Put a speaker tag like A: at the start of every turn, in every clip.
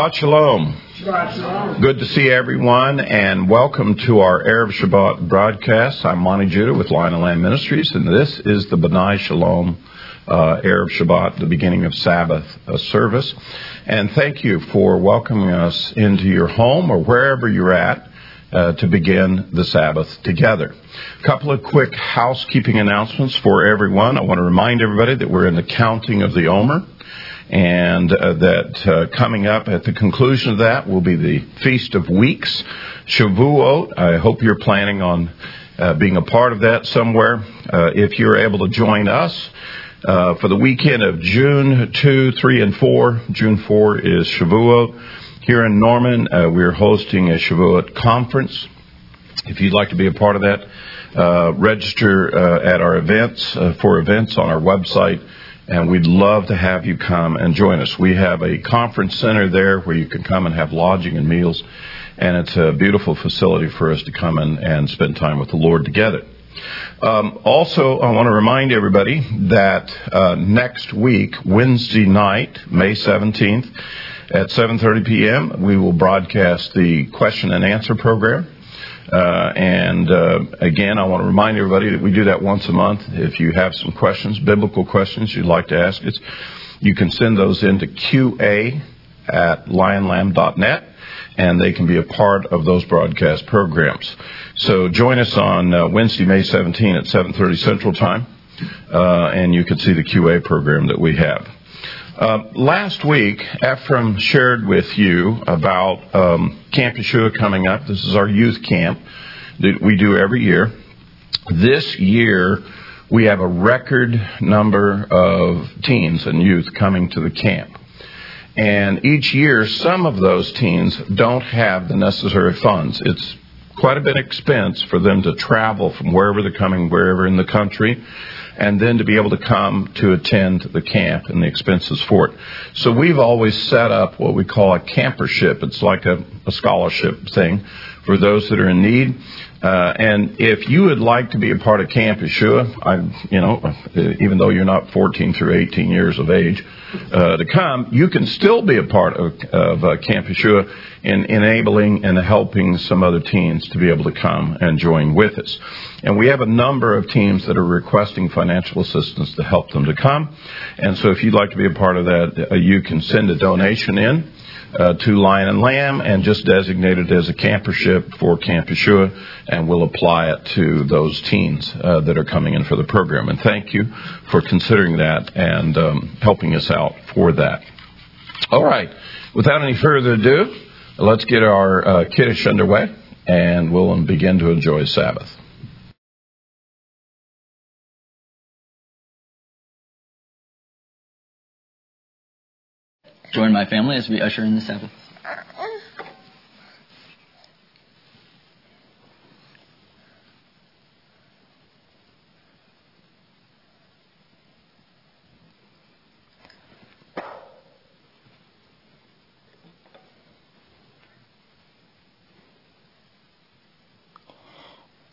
A: Shabbat Shalom.
B: Shabbat Shalom.
A: Good to see everyone and welcome to our Erev Shabbat broadcast. I'm Monty Judah with Lion and Lamb Ministries and this is the B'nai Shalom uh, Erev Shabbat, the beginning of Sabbath uh, service. And thank you for welcoming us into your home or wherever you're at uh, to begin the Sabbath together. A couple of quick housekeeping announcements for everyone. I want to remind everybody that we're in the counting of the Omer and uh, that uh, coming up at the conclusion of that will be the Feast of Weeks, Shavuot. I hope you're planning on uh, being a part of that somewhere. Uh, if you're able to join us uh, for the weekend of June 2, 3, and 4, June 4 is Shavuot. Here in Norman, uh, we're hosting a Shavuot conference. If you'd like to be a part of that, register at our events for events on our website and we'd love to have you come and join us. We have a conference center there where you can come and have lodging and meals, and it's a beautiful facility for us to come in and spend time with the Lord together. Um, also, I want to remind everybody that uh, next week, Wednesday night, May 17th, at 7:30 p.m., we will broadcast the question and answer program. Uh, and uh, again, I want to remind everybody that we do that once a month. If you have some questions, biblical questions you'd like to ask us, you can send those into QA at lionlamb.net and they can be a part of those broadcast programs. So join us on uh, Wednesday, May 17 at 7:30 Central Time, uh, and you can see the QA program that we have. Uh, last week, Ephraim shared with you about um, Camp Yeshua coming up. This is our youth camp that we do every year. This year, we have a record number of teens and youth coming to the camp. And each year, some of those teens don't have the necessary funds. It's quite a bit of expense for them to travel from wherever they're coming, wherever in the country and then to be able to come to attend the camp and the expenses for it. So we've always set up what we call a campership. It's like a, a scholarship thing for those that are in need. Uh, and if you would like to be a part of Camp Yeshua, I, you know, even though you're not 14 through 18 years of age, uh, to come, you can still be a part of, of uh, Camp Yeshua in enabling and helping some other teens to be able to come and join with us. And we have a number of teams that are requesting financial assistance to help them to come. And so if you'd like to be a part of that, uh, you can send a donation in. Uh, to Lion and Lamb and just designate it as a campership for Camp Yeshua, and we'll apply it to those teens uh, that are coming in for the program. And thank you for considering that and um, helping us out for that. All right. Without any further ado, let's get our uh, Kiddush underway, and we'll begin to enjoy Sabbath.
C: Join my family as we usher in the Sabbath.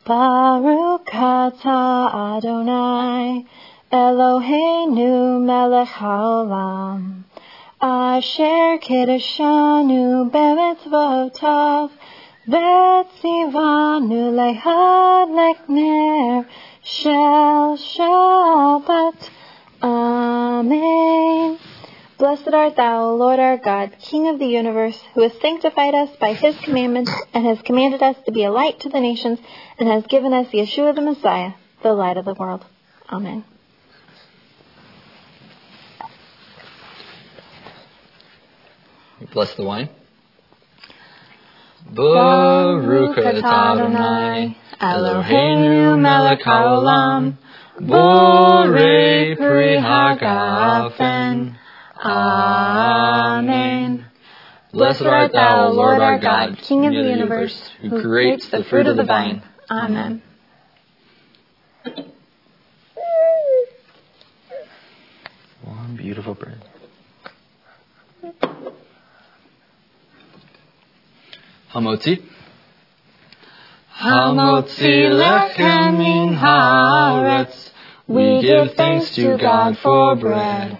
D: Baruch atah Adonai Eloheinu melech haolam Asher kiddushanu b'mitzvotav V'tzivanu lehadlek ner shel Shabbat. Amen. Blessed art thou, Lord our God, King of the universe, who has sanctified us by his commandments and has commanded us to be a light to the nations and has given us Yeshua the Messiah, the light of the world. Amen.
C: Bless the wine. Baruch Adonai, Eloheinu melech haolam, borei pri hagafen. Amen. Blessed art thou, Lord our God,
D: King of the universe,
C: who creates the fruit of the vine.
D: Amen.
C: One beautiful bread. Hamotzi. Hamotzi lechem in haaretz. We give thanks to God for bread.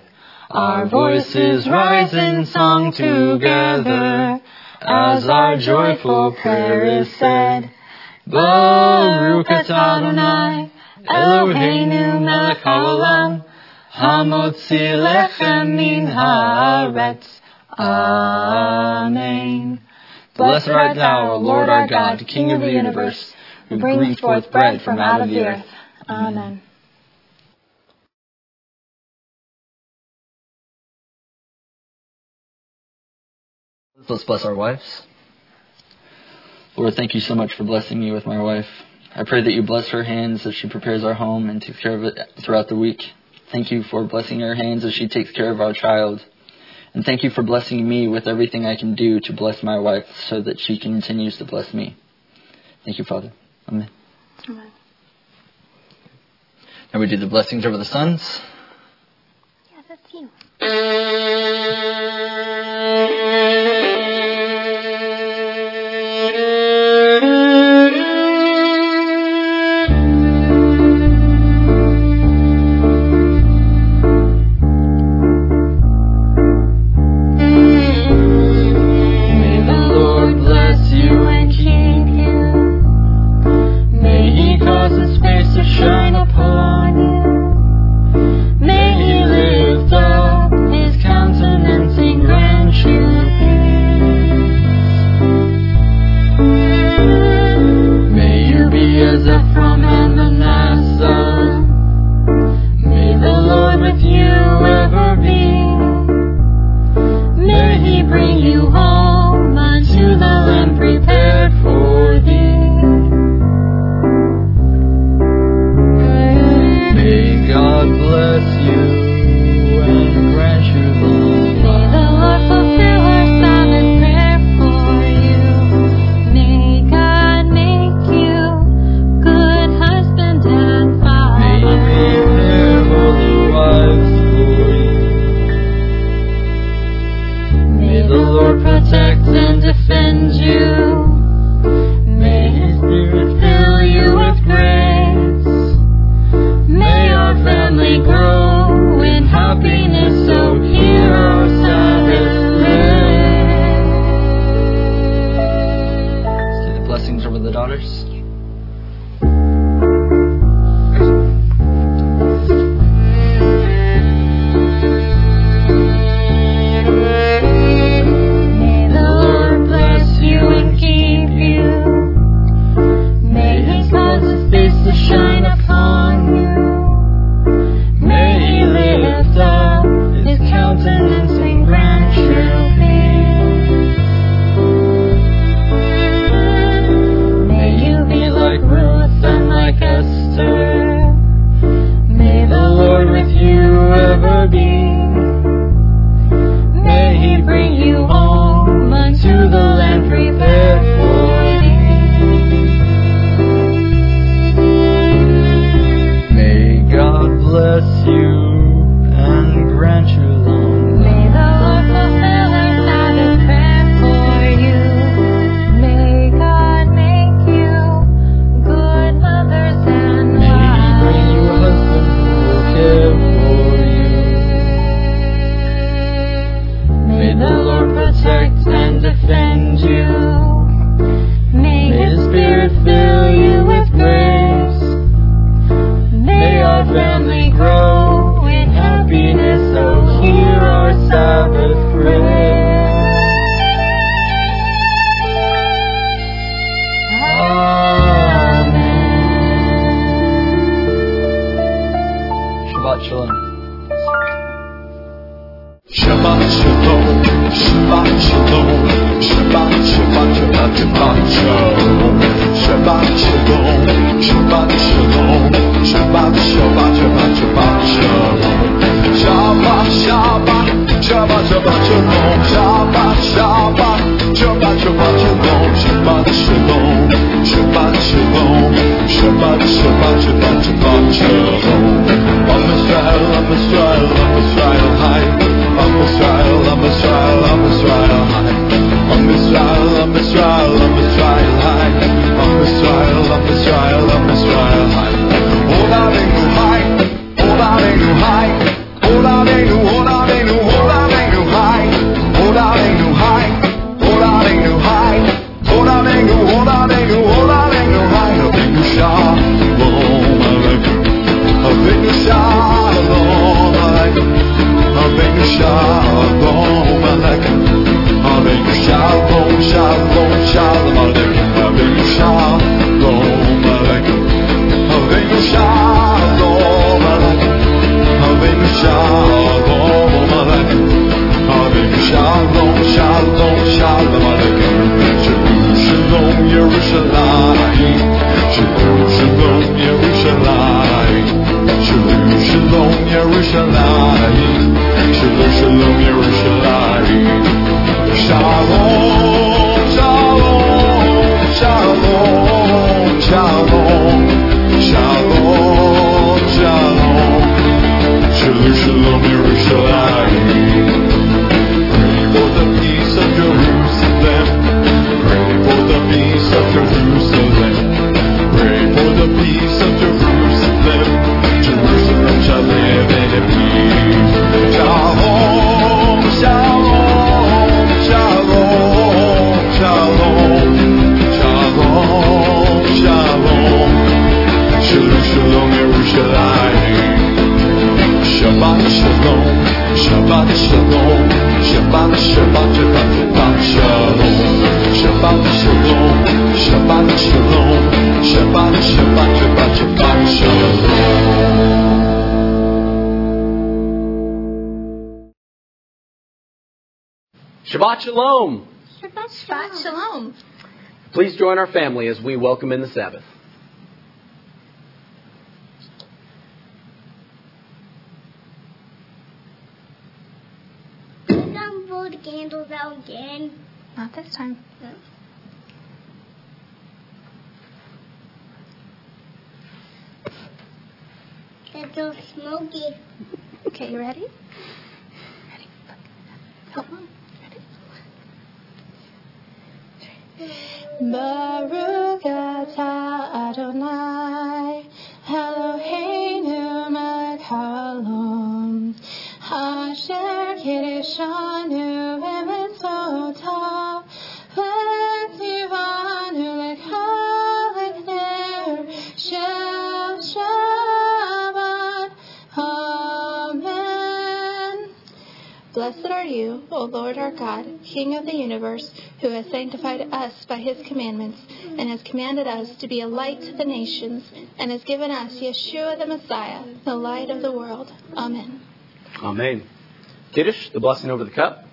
C: Our voices rise in song together as our joyful prayer is said. Baruch Adonai Eloheinu melech haolam hamotzi lechem min haaretz. Amen. Blessed art thou, O Lord our God, King of the universe, who brings forth bread from out of the earth.
D: Amen.
C: Let's bless our wives. Lord, thank you so much for blessing me with my wife. I pray that you bless her hands as she prepares our home and takes care of it throughout the week. Thank you for blessing her hands as she takes care of our child. And thank you for blessing me with everything I can do to bless my wife so that she continues to bless me. Thank you, Father. Amen.
D: Amen.
C: Now we do the blessings over the sons.
D: Yeah, that's you.
C: Shabbat shalom.
E: Shabbat Shalom. Shabbat Shalom.
F: Please join our family as we welcome in the Sabbath.
B: Don't blow the candles out again.
G: Not this time.
B: It's so smoky.
G: Okay, you ready? Ready? Help uh-huh. mom. Ready? Baruch atah Adonai Eloheinu haolam Asher kiddushanu b'mitzvotav v'tzivanu l'chalik Blessed are you, O Lord our God, King of the universe, who has sanctified us by his commandments, and has commanded us to be a light to the nations, and has given us Yeshua the Messiah, the light of the world. Amen.
F: Amen. Kiddush, the blessing over the cup.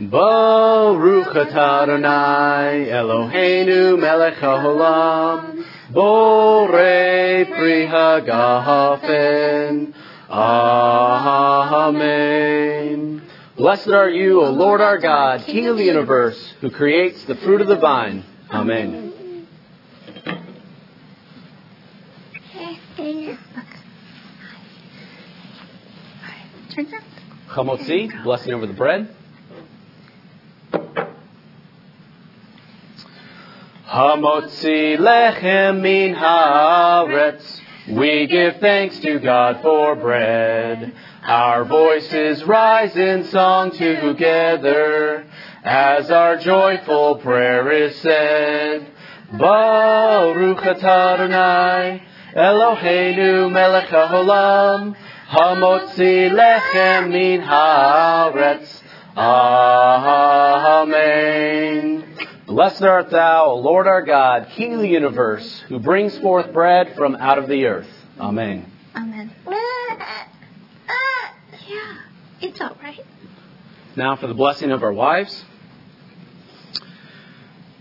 F: Baruch Adonai Eloheinu melech haolam Borei pri hagafen Amen. Blessed are you, O Lord our God, King of the universe, who creates the fruit of the vine. Amen. Chamotzi, blessing over the bread. Hamotzi lechem min haaretz. We give thanks to God for bread. Our voices rise in song together as our joyful prayer is said. Baruch Adonai Eloheinu melech haolam hamotzi lechem min haaretz. Amen. Blessed art thou, O Lord our God, King of the universe, who brings forth bread from out of the earth. Amen.
G: Amen. Uh, uh, yeah, it's all right.
F: Now for the blessing of our wives.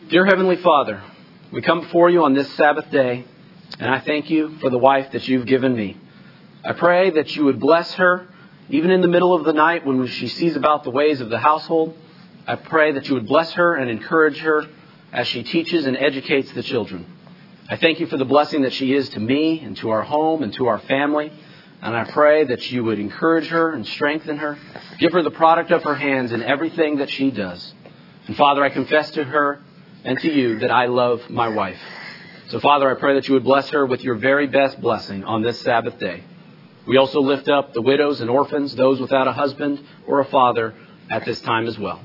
F: Dear Heavenly Father, we come before you on this Sabbath day, and I thank you for the wife that you've given me. I pray that you would bless her, even in the middle of the night when she sees about the ways of the household. I pray that you would bless her and encourage her as she teaches and educates the children. I thank you for the blessing that she is to me and to our home and to our family. And I pray that you would encourage her and strengthen her. Give her the product of her hands in everything that she does. And Father, I confess to her and to you that I love my wife. So, Father, I pray that you would bless her with your very best blessing on this Sabbath day. We also lift up the widows and orphans, those without a husband or a father at this time as well.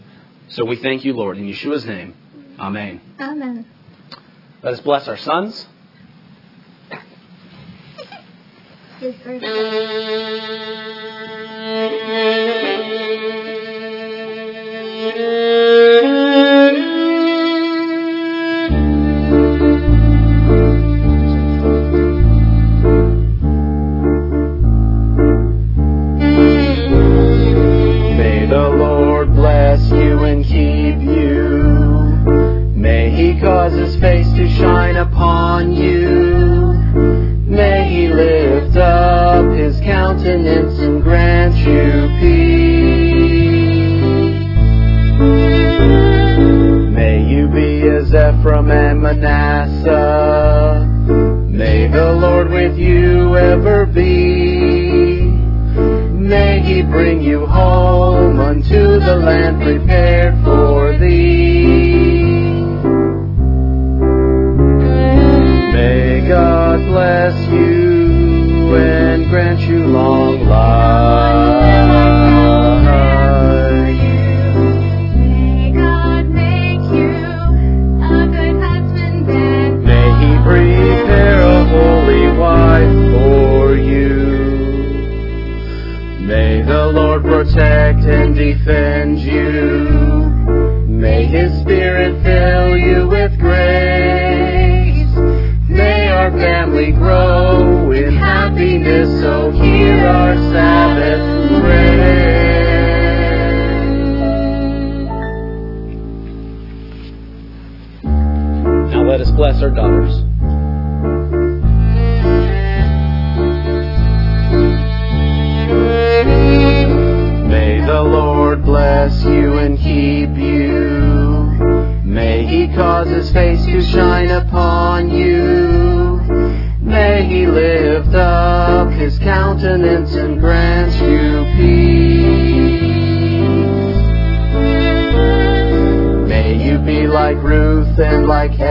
F: So we thank you, Lord, in Yeshua's name. Amen.
G: Amen.
F: Let us bless our sons. cause his face to shine upon you. May he lift up his countenance and grant you peace. May you be as Ephraim and Manasseh. May the Lord with you ever be. May he bring you home unto the land prepared for thee. May God bless you and grant you long life.
B: may
F: he breathe prepare a holy wife for you. May the Lord protect and defend you. May his spirit fill you with grace our family grow.
E: like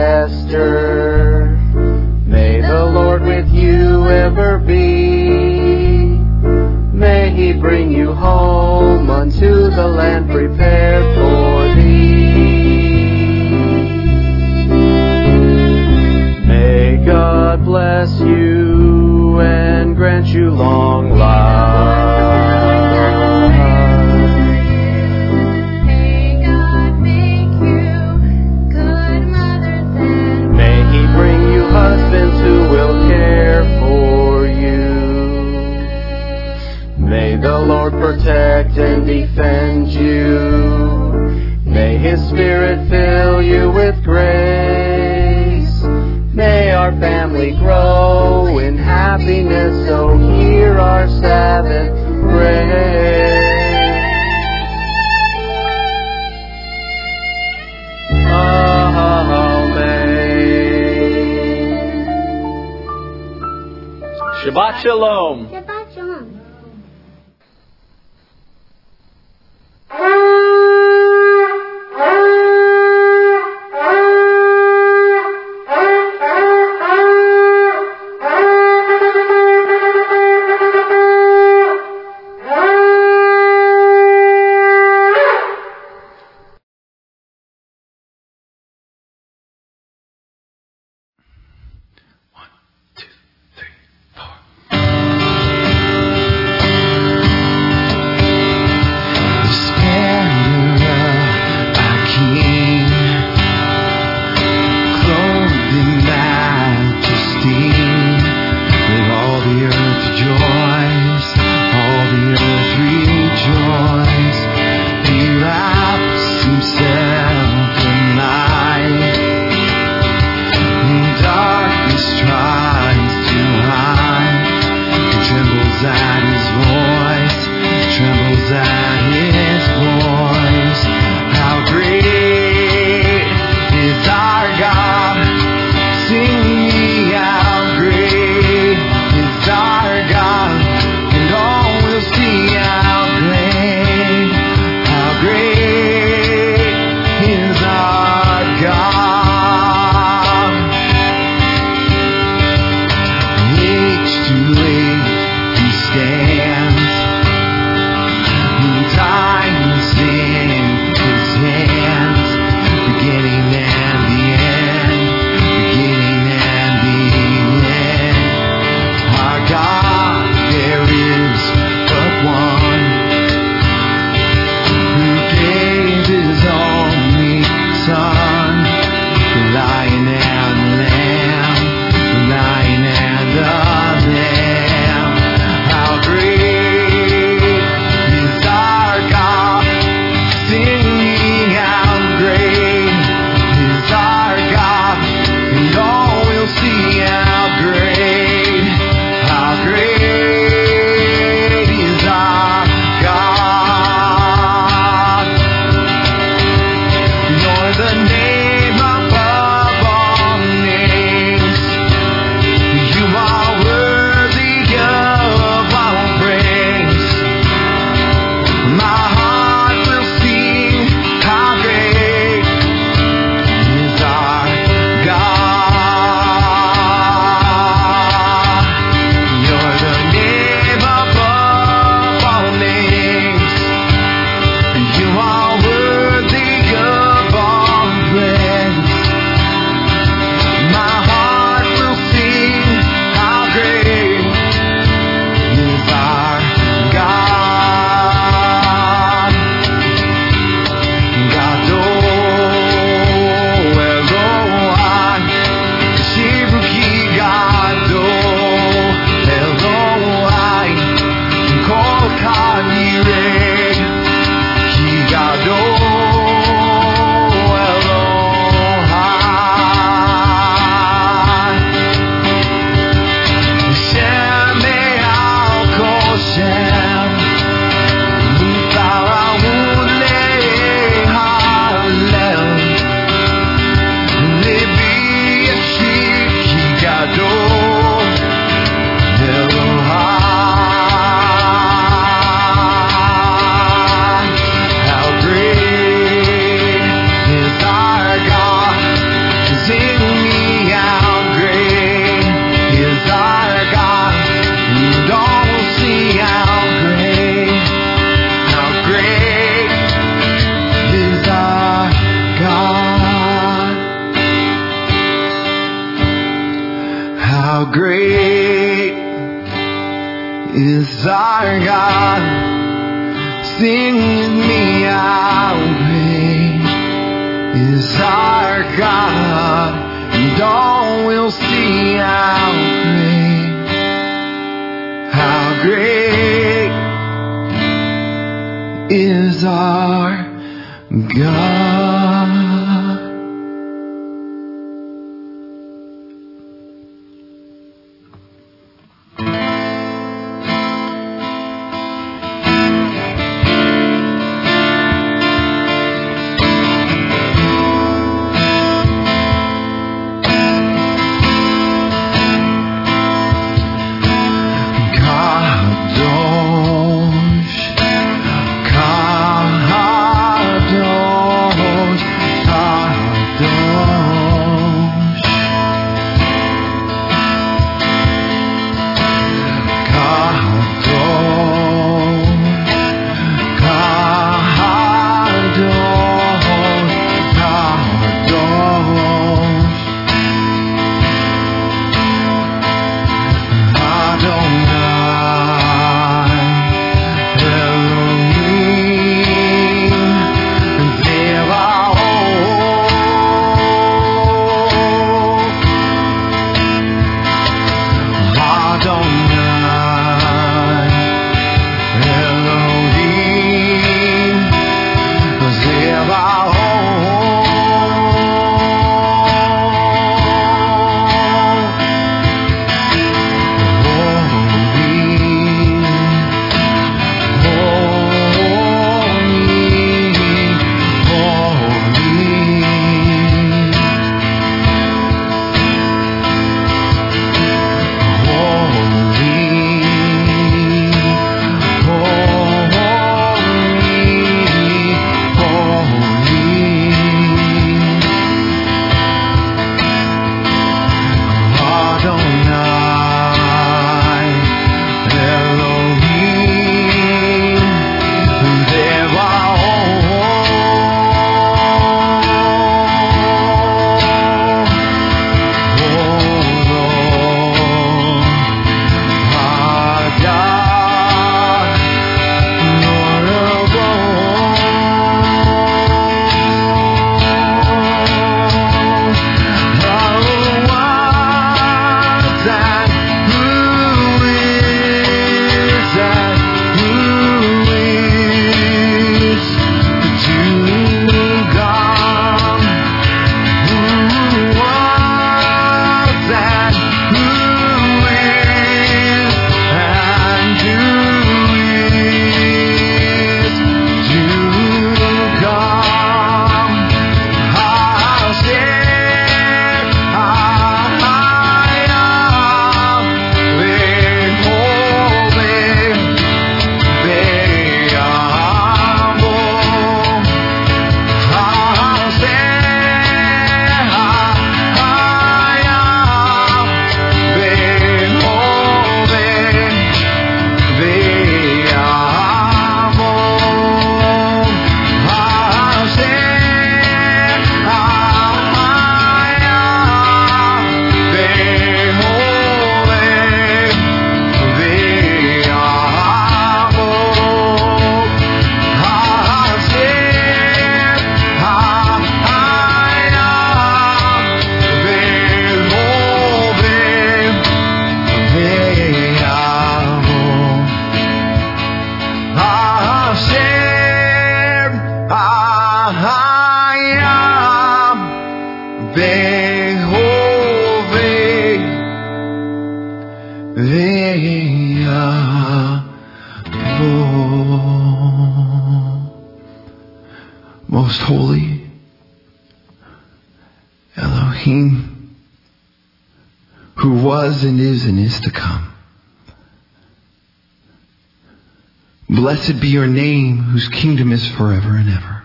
E: your name, whose kingdom is forever and ever.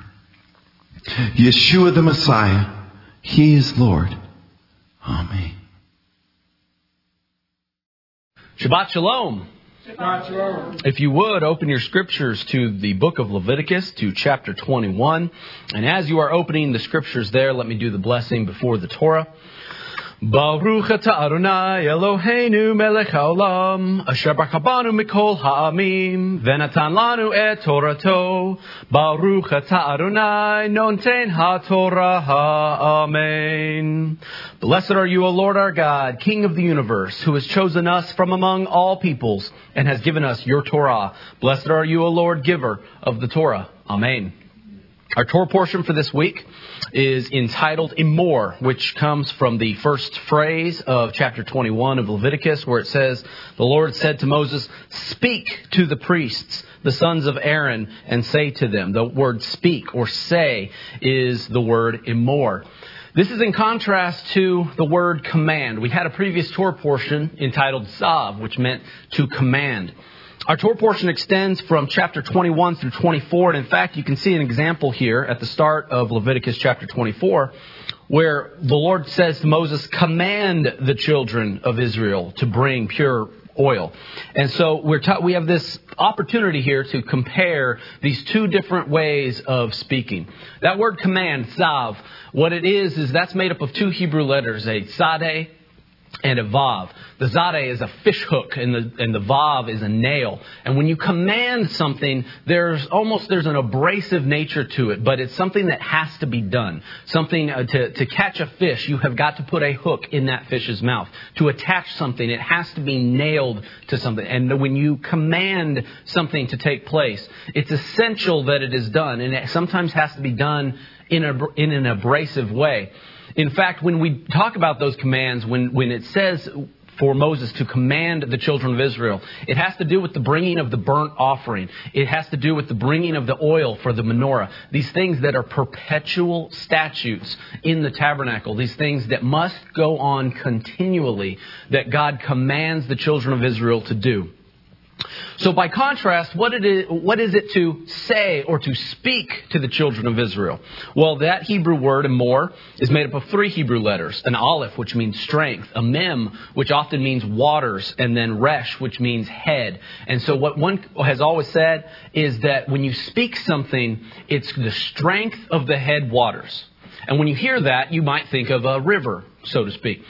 E: Yeshua the Messiah, He is Lord. Amen.
F: Shabbat Shalom. If you would, open your scriptures to the book of Leviticus, to chapter 21. And as you are opening the scriptures there, let me do the blessing before the Torah. Baruch atah Adonai Eloheinu melech haolam asher barak mikol ha'amim v'natan lanu et Torato Baruch atah Adonai nonten ha'torah ha'amen Blessed are you, O Lord our God, King of the universe, who has chosen us from among all peoples and has given us your Torah. Blessed are you, O Lord, giver of the Torah. Amen. Our Torah portion for this week is entitled Emor, which comes from the first phrase of chapter 21 of Leviticus, where it says, The Lord said to Moses, Speak to the priests, the sons of Aaron, and say to them. The word speak or say is the word Emor. This is in contrast to the word command. We had a previous Torah portion entitled Tzav, which meant to command. Our Torah portion extends from chapter 21 through 24, and in fact, you can see an example here at the start of Leviticus chapter 24, where the Lord says to Moses, Command the children of Israel to bring pure oil. And so we're ta- we have this opportunity here to compare these two different ways of speaking. That word command, tzav, what it is, is that's made up of two Hebrew letters, a tzadeh and a vav. The tzadeh is a fish hook, and the and the vav is a nail. And when you command something, there's almost there's an abrasive nature to it, but it's something that has to be done. Something uh, to to catch a fish, you have got to put a hook in that fish's mouth. To attach something, it has to be nailed to something. And when you command something to take place, it's essential that it is done, and it sometimes has to be done in a in an abrasive way. In fact, when we talk about those commands, when, when it says for Moses to command the children of Israel, it has to do with the bringing of the burnt offering. It has to do with the bringing of the oil for the menorah. These things that are perpetual statutes in the tabernacle. These things that must go on continually that God commands the children of Israel to do. So, by contrast, what, it is, what is it to say or to speak to the children of Israel? Well, that Hebrew word, Emor, is made up of three Hebrew letters an aleph, which means strength, a mem, which often means waters, and then resh, which means head. And so, what one has always said is that when you speak something, it's the strength of the head waters. And when you hear that, you might think of a river, so to speak.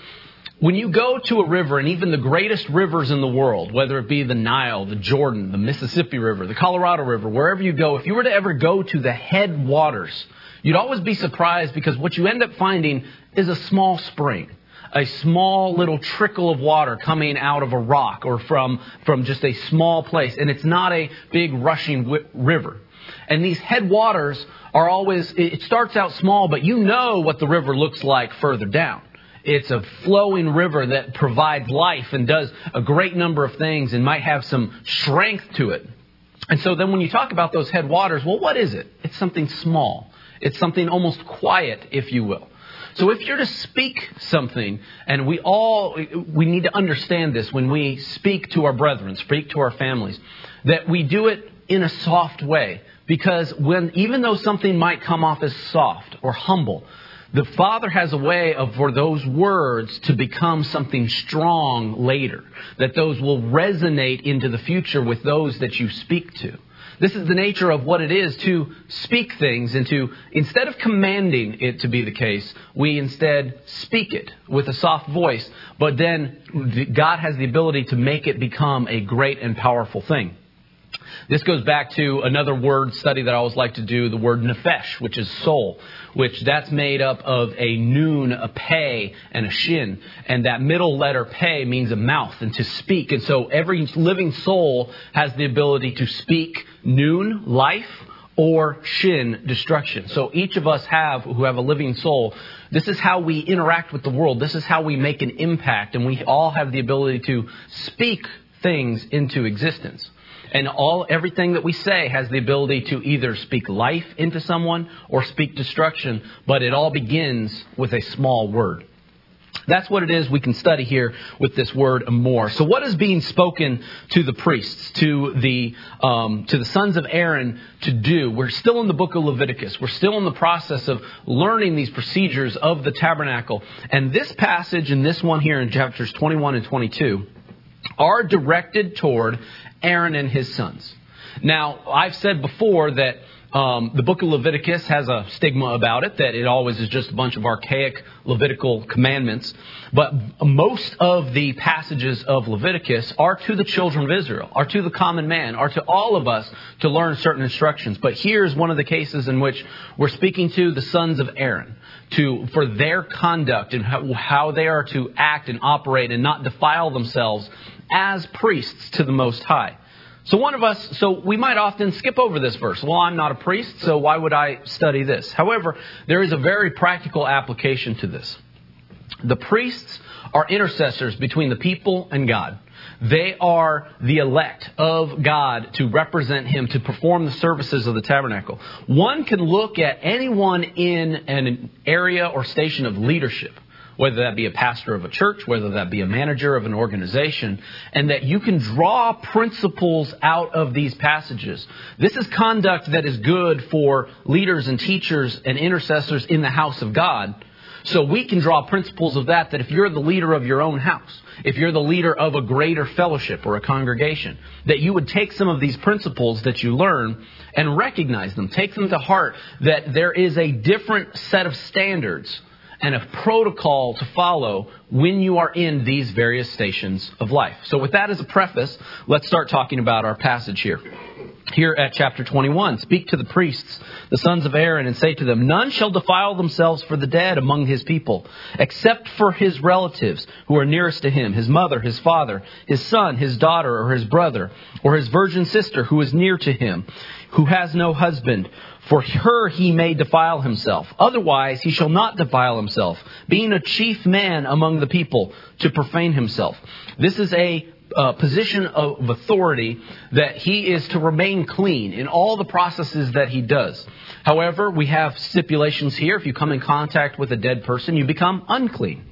F: When you go to a river, and even the greatest rivers in the world, whether it be the Nile, the Jordan, the Mississippi River, the Colorado River, wherever you go, if you were to ever go to the headwaters, you'd always be surprised because what you end up finding is a small spring. A small little trickle of water coming out of a rock or from, from just a small place. And it's not a big rushing wi- river. And these headwaters are always, it starts out small, but you know what the river looks like further down. It's a flowing river that provides life and does a great number of things and might have some strength to it. And so then when you talk about those headwaters, well, what is it? It's something small. It's something almost quiet, if you will. So if you're to speak something, and we all, we need to understand this when we speak to our brethren, speak to our families, that we do it in a soft way. Because when, even though something might come off as soft or humble, the Father has a way of for those words to become something strong later, that those will resonate into the future with those that you speak to. This is the nature of what it is to speak things and to, instead of commanding it to be the case, we instead speak it with a soft voice, but then God has the ability to make it become a great and powerful thing. This goes back to another word study that I always like to do, the word nefesh, which is soul, which that's made up of a noon, a pei, and a shin. And that middle letter pei means a mouth and to speak. And so every living soul has the ability to speak noon, life, or shin, destruction. So each of us have, who have a living soul, this is how we interact with the world. This is how we make an impact. And we all have the ability to speak things into existence. And all everything that we say has the ability to either speak life into someone or speak destruction, but it all begins with a small word. That's what it is we can study here with this word Emor. So, what is being spoken to the priests, to the um, to the sons of Aaron to do? We're still in the book of Leviticus. We're still in the process of learning these procedures of the tabernacle. And this passage and this one here in chapters 21 and 22 are directed toward Aaron and his sons. Now, I've said before that Um, the book of Leviticus has a stigma about it that it always is just a bunch of archaic Levitical commandments. But most of the passages of Leviticus are to the children of Israel, are to the common man, are to all of us to learn certain instructions. But here's one of the cases in which we're speaking to the sons of Aaron to for their conduct and how, how they are to act and operate and not defile themselves as priests to the Most High. So one of us, so we might often skip over this verse. Well, I'm not a priest, so why would I study this? However, there is a very practical application to this. The priests are intercessors between the people and God. They are the elect of God to represent Him, to perform the services of the tabernacle. One can look at anyone in an area or station of leadership whether that be a pastor of a church, whether that be a manager of an organization, and that you can draw principles out of these passages. This is conduct that is good for leaders and teachers and intercessors in the house of God. So we can draw principles of that, that if you're the leader of your own house, if you're the leader of a greater fellowship or a congregation, that you would take some of these principles that you learn and recognize them, take them to heart, that there is a different set of standards and a protocol to follow when you are in these various stations of life. So, with that as a preface, let's start talking about our passage here. Here at chapter 21, speak to the priests, the sons of Aaron, and say to them, None shall defile themselves for the dead among his people, except for his relatives who are nearest to him, his mother, his father, his son, his daughter, or his brother, or his virgin sister who is near to him, who has no husband for her he may defile himself. Otherwise he shall not defile himself, being a chief man among the people, to profane himself. This is a uh, position of authority that he is to remain clean in all the processes that he does. However, we have stipulations here. If you come in contact with a dead person, you become unclean.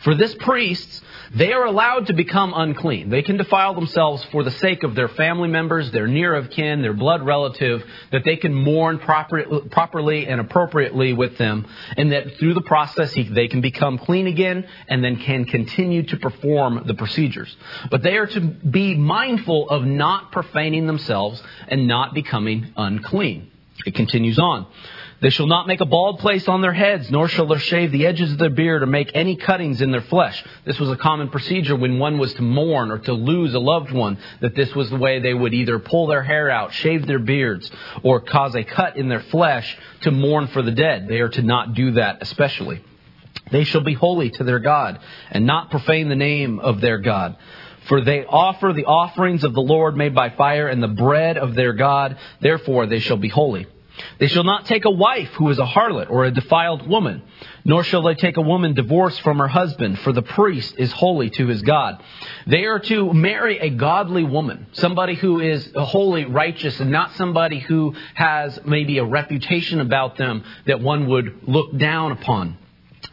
F: For this priests, they are allowed to become unclean. They can defile themselves for the sake of their family members, their near of kin, their blood relative, that they can mourn proper, properly and appropriately with them, and that through the process he, they can become clean again and then can continue to perform the procedures. But they are to be mindful of not profaning themselves and not becoming unclean. It continues on. They shall not make a bald place on their heads, nor shall they shave the edges of their beard or make any cuttings in their flesh. This was a common procedure when one was to mourn or to lose a loved one, that this was the way they would either pull their hair out, shave their beards, or cause a cut in their flesh to mourn for the dead. They are to not do that especially. They shall be holy to their God, and not profane the name of their God. For they offer the offerings of the Lord made by fire and the bread of their God, therefore they shall be holy. They shall not take a wife who is a harlot or a defiled woman, nor shall they take a woman divorced from her husband, for the priest is holy to his God. They are to marry a godly woman, somebody who is holy, righteous, and not somebody who has maybe a reputation about them that one would look down upon.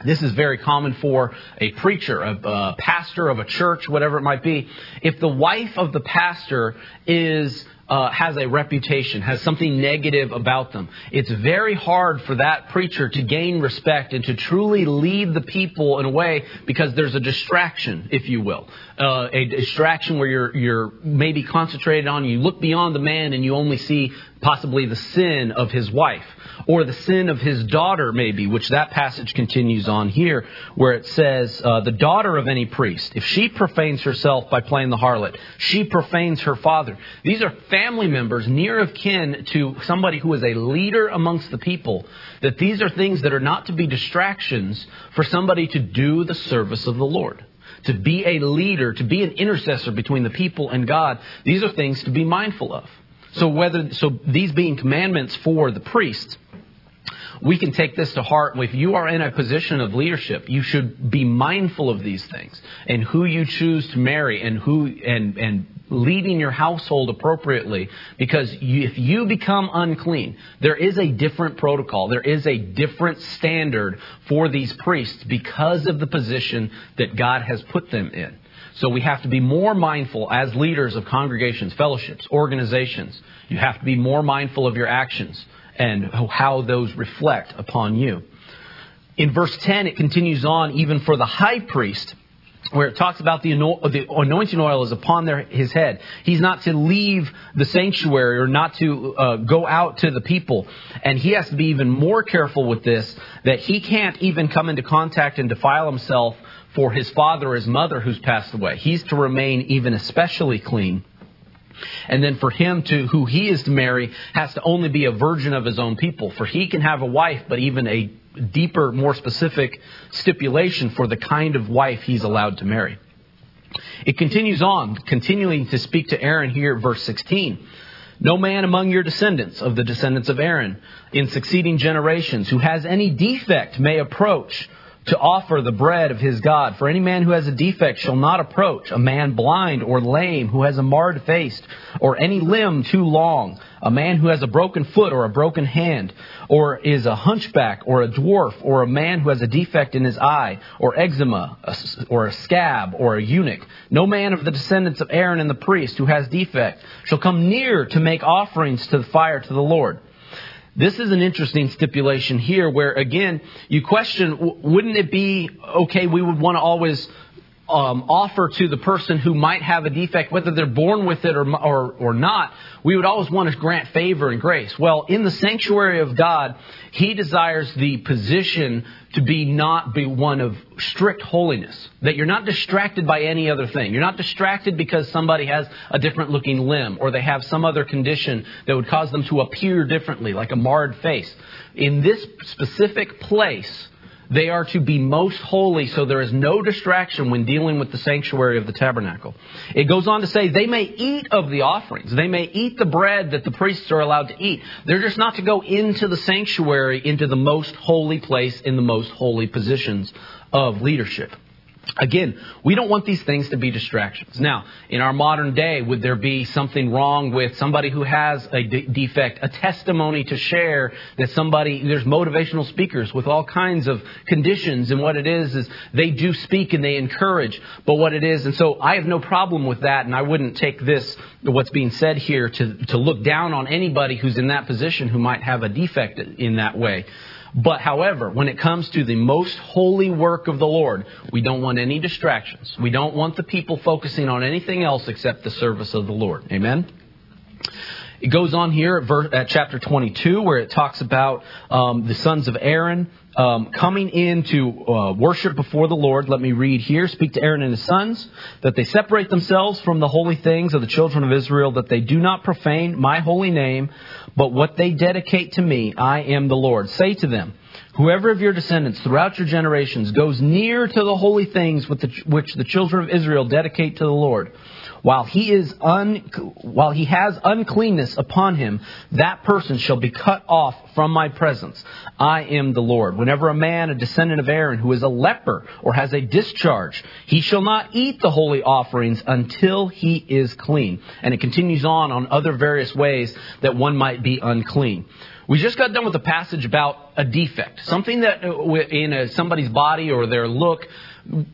F: This is very common for a preacher, a, a pastor of a church, whatever it might be. If the wife of the pastor is uh, has a reputation, has something negative about them. It's very hard for that preacher to gain respect and to truly lead the people in a way because there's a distraction, if you will, uh, a distraction where you're you're maybe concentrated on. You look beyond the man and you only see possibly the sin of his wife or the sin of his daughter, maybe, which that passage continues on here, where it says, uh, the daughter of any priest, if she profanes herself by playing the harlot, she profanes her father. These are family members, near of kin to somebody who is a leader amongst the people, that these are things that are not to be distractions for somebody to do the service of the Lord to be a leader, to be an intercessor between the people and God, these are things to be mindful of. So whether so these being commandments for the priest, we can take this to heart. If you are in a position of leadership, you should be mindful of these things and who you choose to marry and who and and leading your household appropriately because you, if you become unclean, there is a different protocol. There is a different standard for these priests because of the position that God has put them in. So we have to be more mindful as leaders of congregations, fellowships, organizations. You have to be more mindful of your actions and how those reflect upon you. In verse 10, it continues on, even for the high priest, where it talks about the, ano- the anointing oil is upon their, his head. He's not to leave the sanctuary or not to uh, go out to the people. And he has to be even more careful with this that he can't even come into contact and defile himself for his father or his mother who's passed away. He's to remain even especially clean. And then for him to, who he is to marry, has to only be a virgin of his own people. For he can have a wife, but even a deeper, more specific stipulation for the kind of wife he's allowed to marry. It continues on, continuing to speak to Aaron here verse 16. No man among your descendants, of the descendants of Aaron, in succeeding generations, who has any defect may approach to offer the bread of his God. For any man who has a defect shall not approach, a man blind or lame who has a marred face, or any limb too long, a man who has a broken foot or a broken hand, or is a hunchback or a dwarf, or a man who has a defect in his eye, or eczema, or a scab, or a eunuch. No man of the descendants of Aaron and the priest who has defect shall come near to make offerings to the fire to the Lord. This is an interesting stipulation here where, again, you question wouldn't it be okay, we would want to always um, offer to the person who might have a defect, whether they're born with it or, or, or not, we would always want to grant favor and grace. Well, in the sanctuary of God, He desires the position to be not be one of strict holiness. That you're not distracted by any other thing. You're not distracted because somebody has a different looking limb or they have some other condition that would cause them to appear differently, like a marred face. In this specific place, they are to be most holy, so there is no distraction when dealing with the sanctuary of the tabernacle. It goes on to say they may eat of the offerings. They may eat the bread that the priests are allowed to eat. They're just not to go into the sanctuary, into the most holy place, in the most holy positions of leadership. Again, we don't want these things to be distractions. Now, in our modern day, would there be something wrong with somebody who has a de- defect, a testimony to share that somebody, there's motivational speakers with all kinds of conditions, and what it is is they do speak and they encourage, but what it is, and so I have no problem with that, and I wouldn't take this, what's being said here, to, to look down on anybody who's in that position who might have a defect in that way. But however, when it comes to the most holy work of the Lord, we don't want any distractions. We don't want the people focusing on anything else except the service of the Lord. Amen? It goes on here at, verse, at chapter 22 where it talks about um, the sons of Aaron um, coming in to uh, worship before the Lord. Let me read here. Speak to Aaron and his sons that they separate themselves from the holy things of the children of Israel, that they do not profane my holy name, but what they dedicate to me, I am the Lord. Say to them, Whoever of your descendants throughout your generations goes near to the holy things which the children of Israel dedicate to the Lord, while he is un, while he has uncleanness upon him, that person shall be cut off from my presence. I am the Lord. Whenever a man, a descendant of Aaron, who is a leper or has a discharge, he shall not eat the holy offerings until he is clean. And it continues on on other various ways that one might be unclean. We just got done with a passage about a defect, something that uh, in a, somebody's body or their look,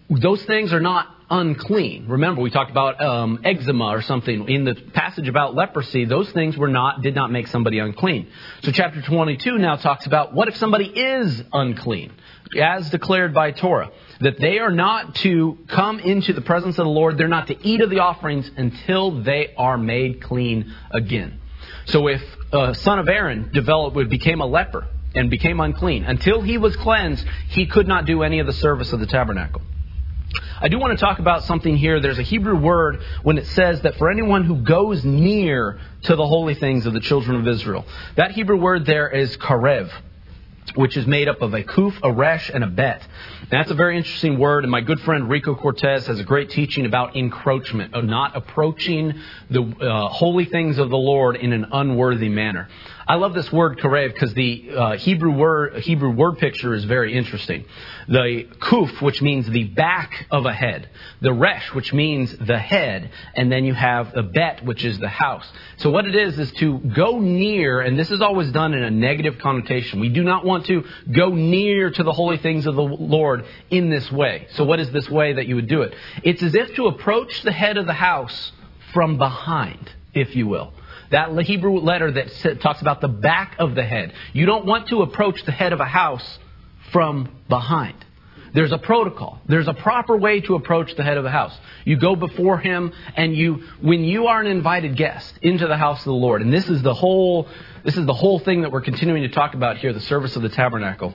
F: those things are not unclean. Remember, we talked about um, eczema or something in the passage about leprosy. Those things were not did not make somebody unclean. So chapter 22 now talks about what if somebody is unclean, as declared by Torah, that they are not to come into the presence of the Lord. They're not to eat of the offerings until they are made clean again. So if a son of Aaron developed, became a leper and became unclean, until he was cleansed, he could not do any of the service of the tabernacle. I do want to talk about something here. There's a Hebrew word when it says that for anyone who goes near to the holy things of the children of Israel. That Hebrew word there is karev which is made up of a kuf, a resh, and a bet. And that's a very interesting word, and my good friend Rico Cortes has a great teaching about encroachment, of not approaching the uh, holy things of the Lord in an unworthy manner. I love this word karev because the uh, Hebrew word Hebrew word picture is very interesting. The kuf, which means the back of a head, the resh, which means the head, and then you have the bet, which is the house. So what it is is to go near, and this is always done in a negative connotation. We do not want to go near to the holy things of the Lord in this way. So what is this way that you would do it? It's as if to approach the head of the house from behind, if you will. That Hebrew letter that talks about the back of the head. You don't want to approach the head of a house from behind. There's a protocol. There's a proper way to approach the head of a house. You go before him and you when you are an invited guest into the house of the Lord, and this is the whole this is the whole thing that we're continuing to talk about here, the service of the tabernacle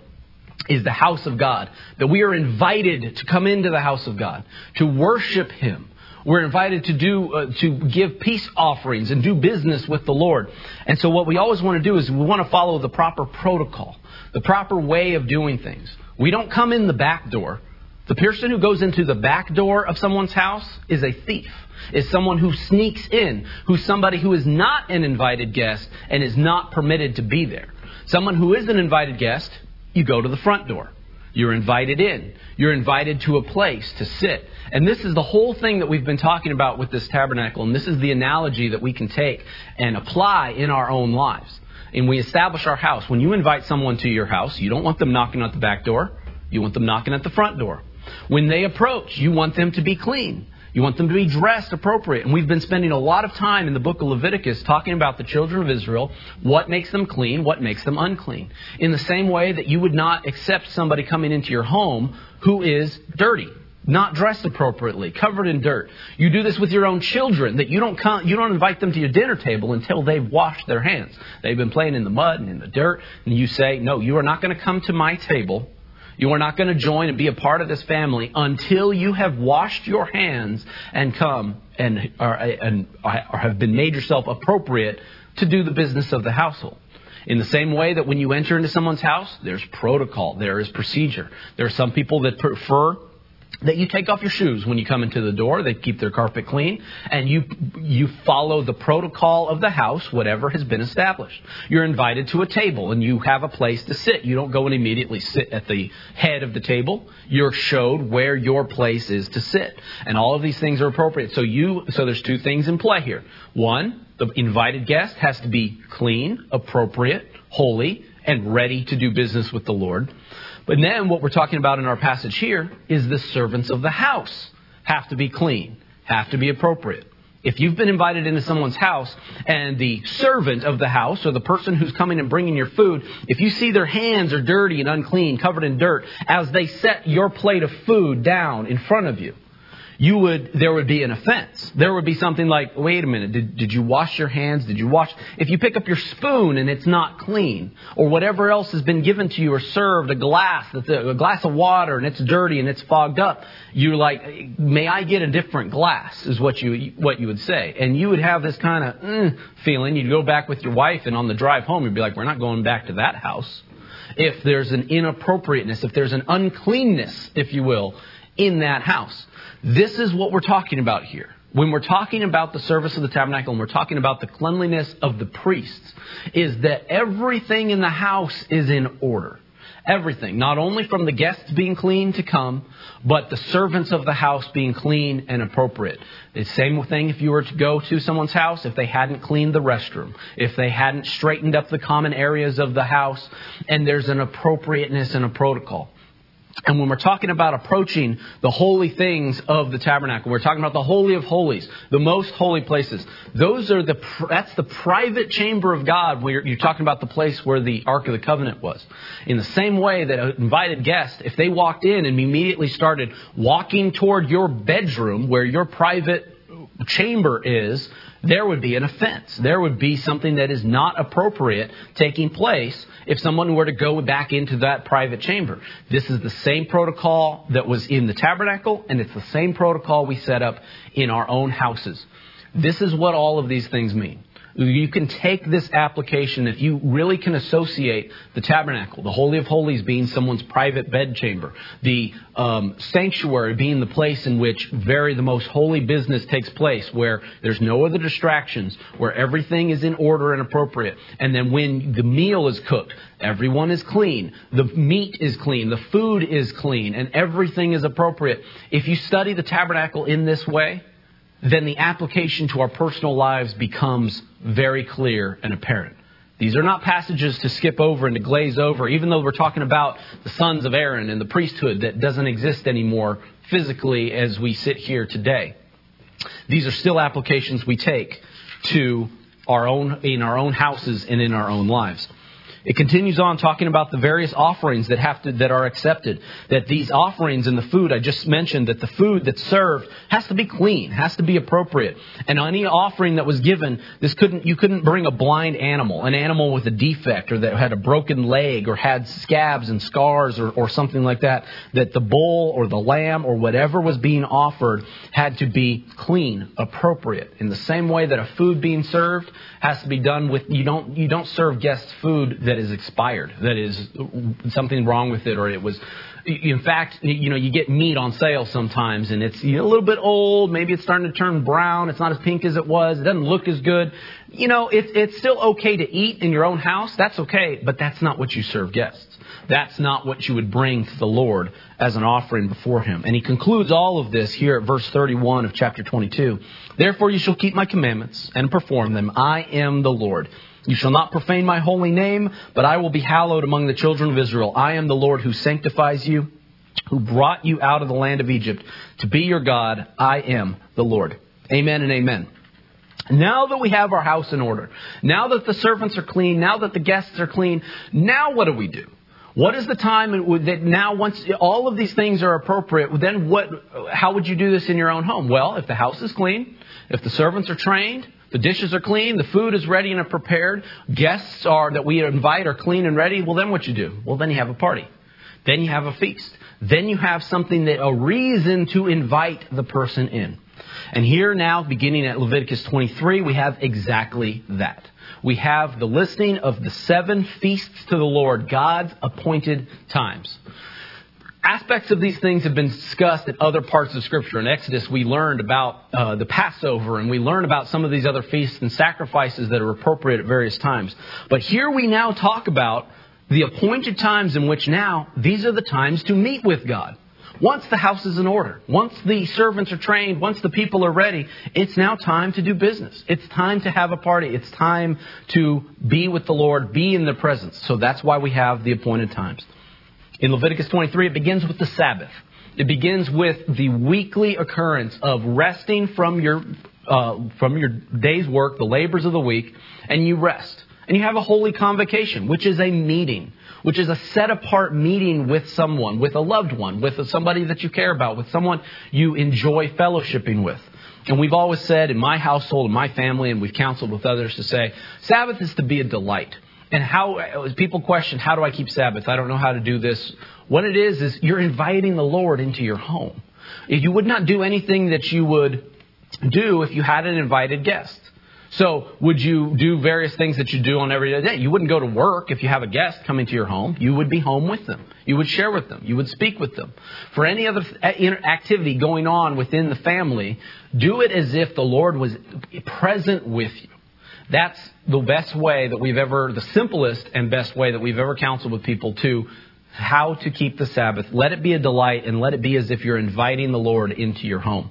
F: is the house of God. That we are invited to come into the house of God, to worship him. We're invited to do uh, to give peace offerings and do business with the Lord. And so what we always want to do is we want to follow the proper protocol, the proper way of doing things. We don't come in the back door. The person who goes into the back door of someone's house is a thief. Is someone who sneaks in, who's somebody who is not an invited guest and is not permitted to be there. Someone who is an invited guest, you go to the front door. You're invited in. You're invited to a place to sit. And this is the whole thing that we've been talking about with this tabernacle. And this is the analogy that we can take and apply in our own lives. And we establish our house. When you invite someone to your house, you don't want them knocking at the back door. You want them knocking at the front door. When they approach, you want them to be clean. You want them to be dressed appropriate. And we've been spending a lot of time in the book of Leviticus talking about the children of Israel, what makes them clean, what makes them unclean. In the same way that you would not accept somebody coming into your home who is dirty, not dressed appropriately, covered in dirt. You do this with your own children that you don't come, you don't invite them to your dinner table until they've washed their hands. They've been playing in the mud and in the dirt, and you say, "No, you are not going to come to my table you are not going to join and be a part of this family until you have washed your hands and come and, or, and or have been made yourself appropriate to do the business of the household. In the same way that when you enter into someone's house, there's protocol, there is procedure. There are some people that prefer that you take off your shoes when you come into the door. They keep their carpet clean, and you you follow the protocol of the house, whatever has been established. You're invited to a table, and you have a place to sit. You don't go and immediately sit at the head of the table. You're showed where your place is to sit, and all of these things are appropriate. So you so there's two things in play here. One, the invited guest has to be clean, appropriate, holy, and ready to do business with the Lord. But then what we're talking about in our passage here is the servants of the house have to be clean, have to be appropriate. If you've been invited into someone's house and the servant of the house or the person who's coming and bringing your food, if you see their hands are dirty and unclean, covered in dirt, as they set your plate of food down in front of you, you would there would be an offense. There would be something like, wait a minute, did, did you wash your hands? Did you wash? If you pick up your spoon and it's not clean, or whatever else has been given to you or served, a glass that's a, a glass of water and it's dirty and it's fogged up, you're like, may I get a different glass? Is what you what you would say, and you would have this kind of mm, feeling. You'd go back with your wife, and on the drive home, you'd be like, we're not going back to that house. If there's an inappropriateness, if there's an uncleanness, if you will, in that house. This is what we're talking about here. When we're talking about the service of the tabernacle and we're talking about the cleanliness of the priests, is that everything in the house is in order. Everything. Not only from the guests being clean to come, but the servants of the house being clean and appropriate. The same thing if you were to go to someone's house, if they hadn't cleaned the restroom, if they hadn't straightened up the common areas of the house, and there's an appropriateness and a protocol. And when we're talking about approaching the holy things of the tabernacle, we're talking about the holy of holies, the most holy places. Those are the that's the private chamber of God. Where you're talking about the place where the Ark of the Covenant was. In the same way that an invited guest, if they walked in and immediately started walking toward your bedroom, where your private chamber is, there would be an offense. There would be something that is not appropriate taking place if someone were to go back into that private chamber. This is the same protocol that was in the tabernacle, and it's the same protocol we set up in our own houses. This is what all of these things mean. You can take this application if you really can associate the tabernacle, the Holy of Holies being someone's private bedchamber, the um, sanctuary being the place in which very the most holy business takes place, where there's no other distractions, where everything is in order and appropriate. And then when the meal is cooked, everyone is clean, the meat is clean, the food is clean, and everything is appropriate. If you study the tabernacle in this way, then the application to our personal lives becomes very clear and apparent. These are not passages to skip over and to glaze over, even though we're talking about the sons of Aaron and the priesthood that doesn't exist anymore physically as we sit here today. These are still applications we take to our own, in our own houses and in our own lives. It continues on talking about the various offerings that have to, that are accepted. That these offerings and the food I just mentioned, that the food that's served has to be clean, has to be appropriate. And any offering that was given, this couldn't, you couldn't bring a blind animal, an animal with a defect or that had a broken leg or had scabs and scars or, or something like that. That the bull or the lamb or whatever was being offered had to be clean, appropriate. In the same way that a food being served has to be done with, you don't, you don't serve guests food that is expired, that is something wrong with it, or it was. In fact, you know, you get meat on sale sometimes, and it's you know, a little bit old. Maybe it's starting to turn brown. It's not as pink as it was. It doesn't look as good. You know, it's it's still okay to eat in your own house. That's okay, but that's not what you serve guests. That's not what you would bring to the Lord as an offering before Him. And He concludes all of this here at verse 31 of chapter 22. Therefore, you shall keep my commandments and perform them. I am the Lord. You shall not profane my holy name, but I will be hallowed among the children of Israel. I am the Lord who sanctifies you, who brought you out of the land of Egypt to be your God. I am the Lord. Amen and amen. Now that we have our house in order, now that the servants are clean, now that the guests are clean, now what do we do? What is the time that now once all of these things are appropriate, then what how would you do this in your own home? Well, if the house is clean, if the servants are trained, the dishes are clean, the food is ready and prepared, guests are that we invite are clean and ready, well then what you do? Well then you have a party. Then you have a feast. Then you have something that a reason to invite the person in. And here now, beginning at Leviticus 23, we have exactly that. We have the listing of the seven feasts to the Lord, God's appointed times. Aspects of these things have been discussed in other parts of Scripture. In Exodus, we learned about uh, the Passover and we learned about some of these other feasts and sacrifices that are appropriate at various times. But here we now talk about the appointed times in which now these are the times to meet with God. Once the house is in order, once the servants are trained, once the people are ready, it's now time to do business. It's time to have a party. It's time to be with the Lord, be in the presence. So that's why we have the appointed times. In Leviticus 23, it begins with the Sabbath. It begins with the weekly occurrence of resting from your, uh, from your day's work, the labors of the week, and you rest. And you have a holy convocation, which is a meeting, which is a set apart meeting with someone, with a loved one, with somebody that you care about, with someone you enjoy fellowshipping with. And we've always said in my household, in my family, and we've counseled with others to say, Sabbath is to be a delight. And how people question, how do I keep Sabbath? I don't know how to do this. What it is is you're inviting the Lord into your home. You would not do anything that you would do if you had an invited guest. So, would you do various things that you do on every day? You wouldn't go to work if you have a guest coming to your home. You would be home with them. You would share with them. You would speak with them. For any other activity going on within the family, do it as if the Lord was present with you. That's the best way that we've ever, the simplest and best way that we've ever counseled with people to how to keep the Sabbath. Let it be a delight and let it be as if you're inviting the Lord into your home.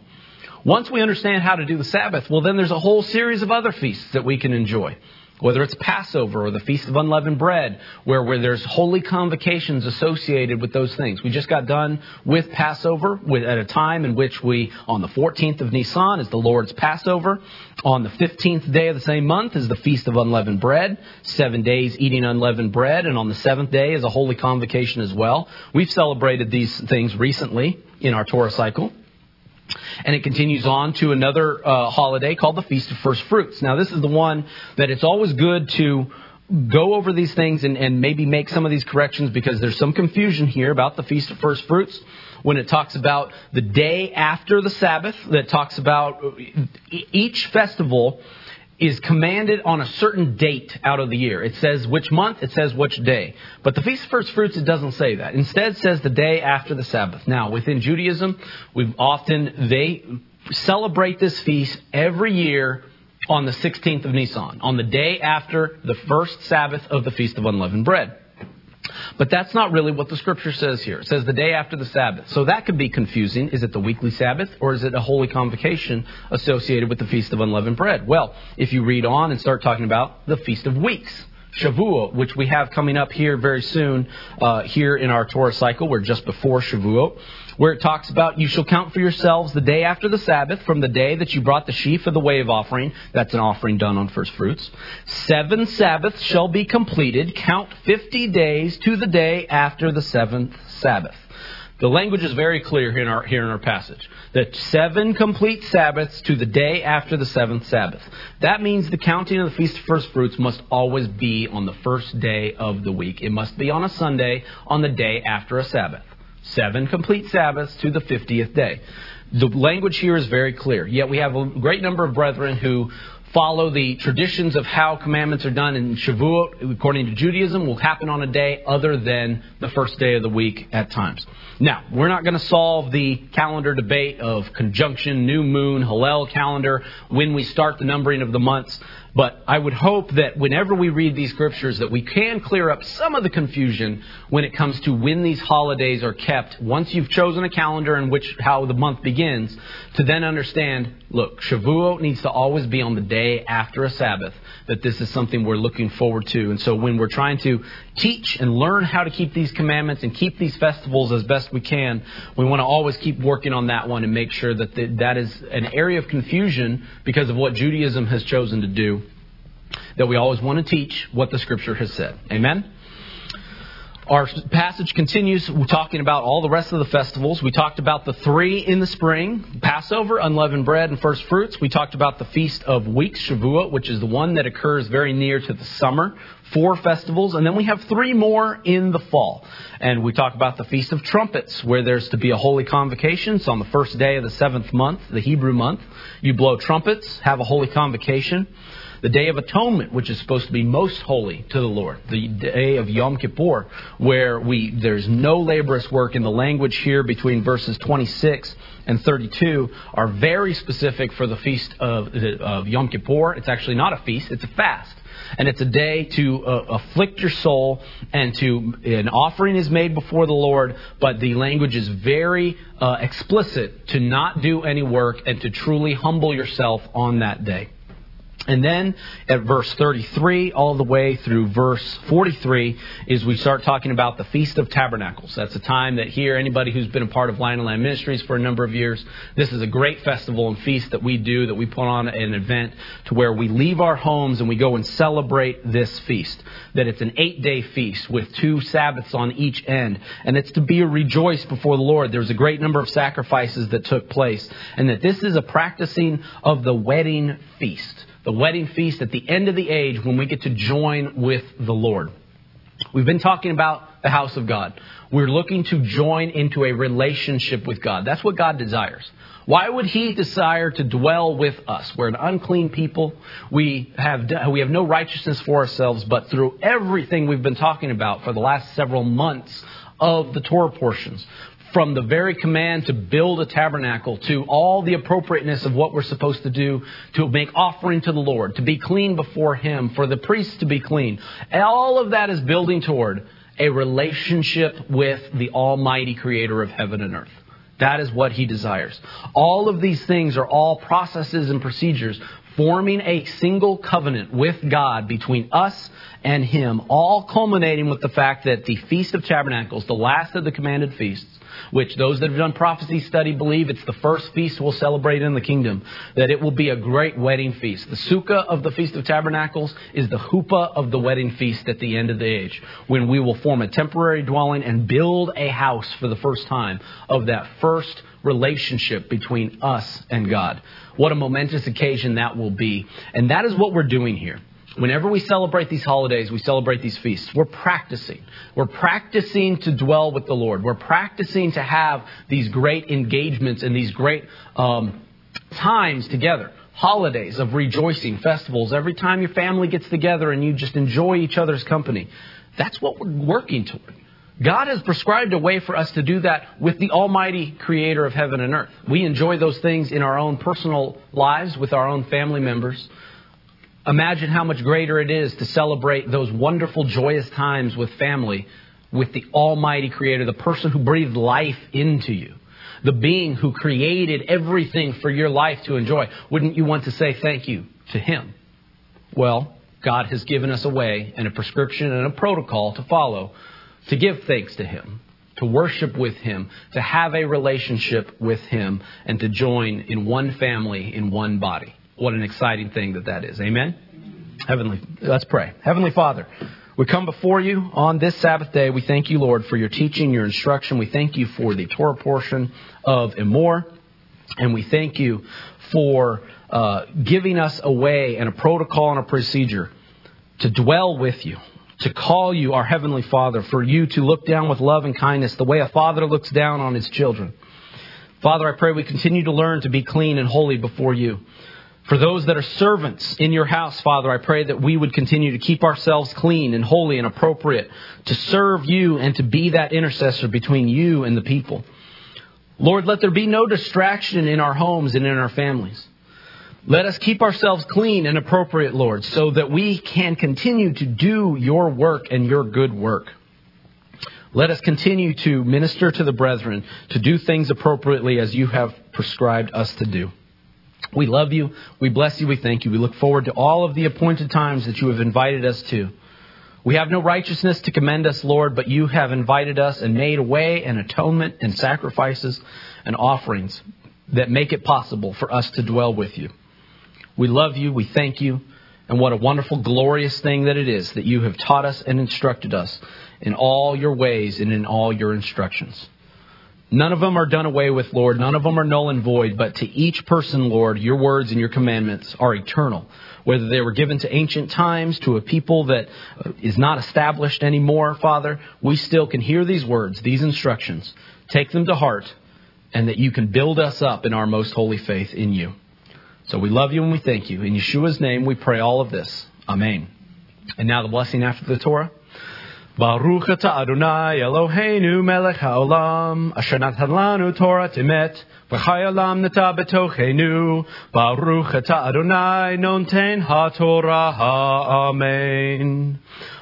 F: Once we understand how to do the Sabbath, well, then there's a whole series of other feasts that we can enjoy whether it's Passover or the Feast of Unleavened Bread, where, where there's holy convocations associated with those things. We just got done with Passover with, at a time in which we, on the 14th of Nisan, is the Lord's Passover. On the 15th day of the same month is the Feast of Unleavened Bread, seven days eating unleavened bread, and on the seventh day is a holy convocation as well. We've celebrated these things recently in our Torah cycle. And it continues on to another uh, holiday called the Feast of First Fruits. Now, this is the one that it's always good to go over these things and, and maybe make some of these corrections because there's some confusion here about the Feast of First Fruits when it talks about the day after the Sabbath, that talks about each festival is commanded on a certain date out of the year. It says which month, it says which day. But the Feast of First Fruits, it doesn't say that. Instead, says the day after the Sabbath. Now, within Judaism, we've often, they celebrate this feast every year on the 16th of Nisan, on the day after the first Sabbath of the Feast of Unleavened Bread. But that's not really what the scripture says here. It says the day after the Sabbath. So that could be confusing. Is it the weekly Sabbath or is it a holy convocation associated with the Feast of Unleavened Bread? Well, if you read on and start talking about the Feast of Weeks, Shavuot, which we have coming up here very soon, uh, here in our Torah cycle. We're just before Shavuot, where it talks about you shall count for yourselves the day after the Sabbath from the day that you brought the sheaf of the wave offering. That's an offering done on first fruits. Seven Sabbaths shall be completed. Count 50 days to the day after the seventh Sabbath. The language is very clear here in our, here in our passage. That seven complete Sabbaths to the day after the seventh Sabbath. That means the counting of the Feast of First Fruits must always be on the first day of the week. It must be on a Sunday on the day after a Sabbath. Seven complete Sabbaths to the 50th day. The language here is very clear. Yet we have a great number of brethren who follow the traditions of how commandments are done in Shavuot, according to Judaism, will happen on a day other than the first day of the week at times. Now, we're not going to solve the calendar debate of conjunction, new moon, Hillel calendar, when we start the numbering of the months. But I would hope that whenever we read these scriptures that we can clear up some of the confusion when it comes to when these holidays are kept. Once you've chosen a calendar in which how the month begins to then understand look Shavuot needs to always be on the day after a Sabbath that this is something we're looking forward to and so when we're trying to teach and learn how to keep these commandments and keep these festivals as best we can we want to always keep working on that one and make sure that the, that is an area of confusion because of what Judaism has chosen to do that we always want to teach what the Scripture has said. Amen? Our passage continues We're talking about all the rest of the festivals. We talked about the three in the spring Passover, unleavened bread, and first fruits. We talked about the Feast of Weeks, Shavuot, which is the one that occurs very near to the summer. Four festivals, and then we have three more in the fall. And we talk about the Feast of Trumpets, where there's to be a holy convocation. So on the first day of the seventh month, the Hebrew month, you blow trumpets, have a holy convocation the Day of Atonement, which is supposed to be most holy to the Lord, the day of Yom Kippur, where we there's no laborious work in the language here between verses 26 and 32 are very specific for the feast of, of Yom Kippur. It's actually not a feast; it's a fast and it's a day to uh, afflict your soul and to an offering is made before the Lord, but the language is very uh, explicit to not do any work and to truly humble yourself on that day. And then at verse 33 all the way through verse 43 is we start talking about the Feast of Tabernacles. That's a time that here, anybody who's been a part of Lion and Lamb Ministries for a number of years, this is a great festival and feast that we do, that we put on an event to where we leave our homes and we go and celebrate this feast. That it's an eight day feast with two Sabbaths on each end. And it's to be a rejoice before the Lord. There's a great number of sacrifices that took place. And that this is a practicing of the wedding feast the wedding feast at the end of the age when we get to join with the Lord. We've been talking about the house of God. We're looking to join into a relationship with God. That's what God desires. Why would He desire to dwell with us? We're an unclean people. We have, we have no righteousness for ourselves, but through everything we've been talking about for the last several months of the Torah portions, from the very command to build a tabernacle to all the appropriateness of what we're supposed to do to make offering to the Lord, to be clean before Him, for the priests to be clean. All of that is building toward a relationship with the Almighty Creator of heaven and earth. That is what He desires. All of these things are all processes and procedures forming a single covenant with God between us and Him, all culminating with the fact that the Feast of Tabernacles, the last of the commanded feasts, which those that have done prophecy study believe it's the first feast we'll celebrate in the kingdom, that it will be a great wedding feast. The sukkah of the Feast of Tabernacles is the chuppah of the wedding feast at the end of the age, when we will form a temporary dwelling and build a house for the first time of that first relationship between us and God. What a momentous occasion that will be. And that is what we're doing here. Whenever we celebrate these holidays, we celebrate these feasts, we're practicing. We're practicing to dwell with the Lord. We're practicing to have these great engagements and these great um, times together. Holidays of rejoicing, festivals, every time your family gets together and you just enjoy each other's company. That's what we're working toward. God has prescribed a way for us to do that with the Almighty Creator of heaven and earth. We enjoy those things in our own personal lives with our own family members. Imagine how much greater it is to celebrate those wonderful, joyous times with family with the Almighty Creator, the person who breathed life into you, the being who created everything for your life to enjoy. Wouldn't you want to say thank you to Him? Well, God has given us a way and a prescription and a protocol to follow to give thanks to Him, to worship with Him, to have a relationship with Him, and to join in one family, in one body. What an exciting thing that that is. Amen? Heavenly, let's pray. Heavenly Father, we come before you on this Sabbath day. We thank you, Lord, for your teaching, your instruction. We thank you for the Torah portion of Emor. And we thank you for uh, giving us a way and a protocol and a procedure to dwell with you, to call you our Heavenly Father, for you to look down with love and kindness the way a father looks down on his children. Father, I pray we continue to learn to be clean and holy before you. For those that are servants in your house, Father, I pray that we would continue to keep ourselves clean and holy and appropriate to serve you and to be that intercessor between you and the people. Lord, let there be no distraction in our homes and in our families. Let us keep ourselves clean and appropriate, Lord, so that we can continue to do your work and your good work. Let us continue to minister to the brethren, to do things appropriately as you have prescribed us to do. We love you. We bless you. We thank you. We look forward to all of the appointed times that you have invited us to. We have no righteousness to commend us, Lord, but you have invited us and made a way and atonement and sacrifices and offerings that make it possible for us to dwell with you. We love you. We thank you. And what a wonderful, glorious thing that it is that you have taught us and instructed us in all your ways and in all your instructions. None of them are done away with, Lord. None of them are null and void. But to each person, Lord, your words and your commandments are eternal. Whether they were given to ancient times, to a people that uh, not established anymore, Father, we still can hear these words, these instructions, take them to heart, and that you can build us up in our most holy faith in you. So we love you and we thank you. In Yeshua's name, we pray all of this. Amen. And now the blessing after the Torah. Baruch atah Adonai Eloheinu melech haolam asher natan lanu Torat emet v'chayalam nata betochenu Baruch atah Adonai noten haTorah Amen.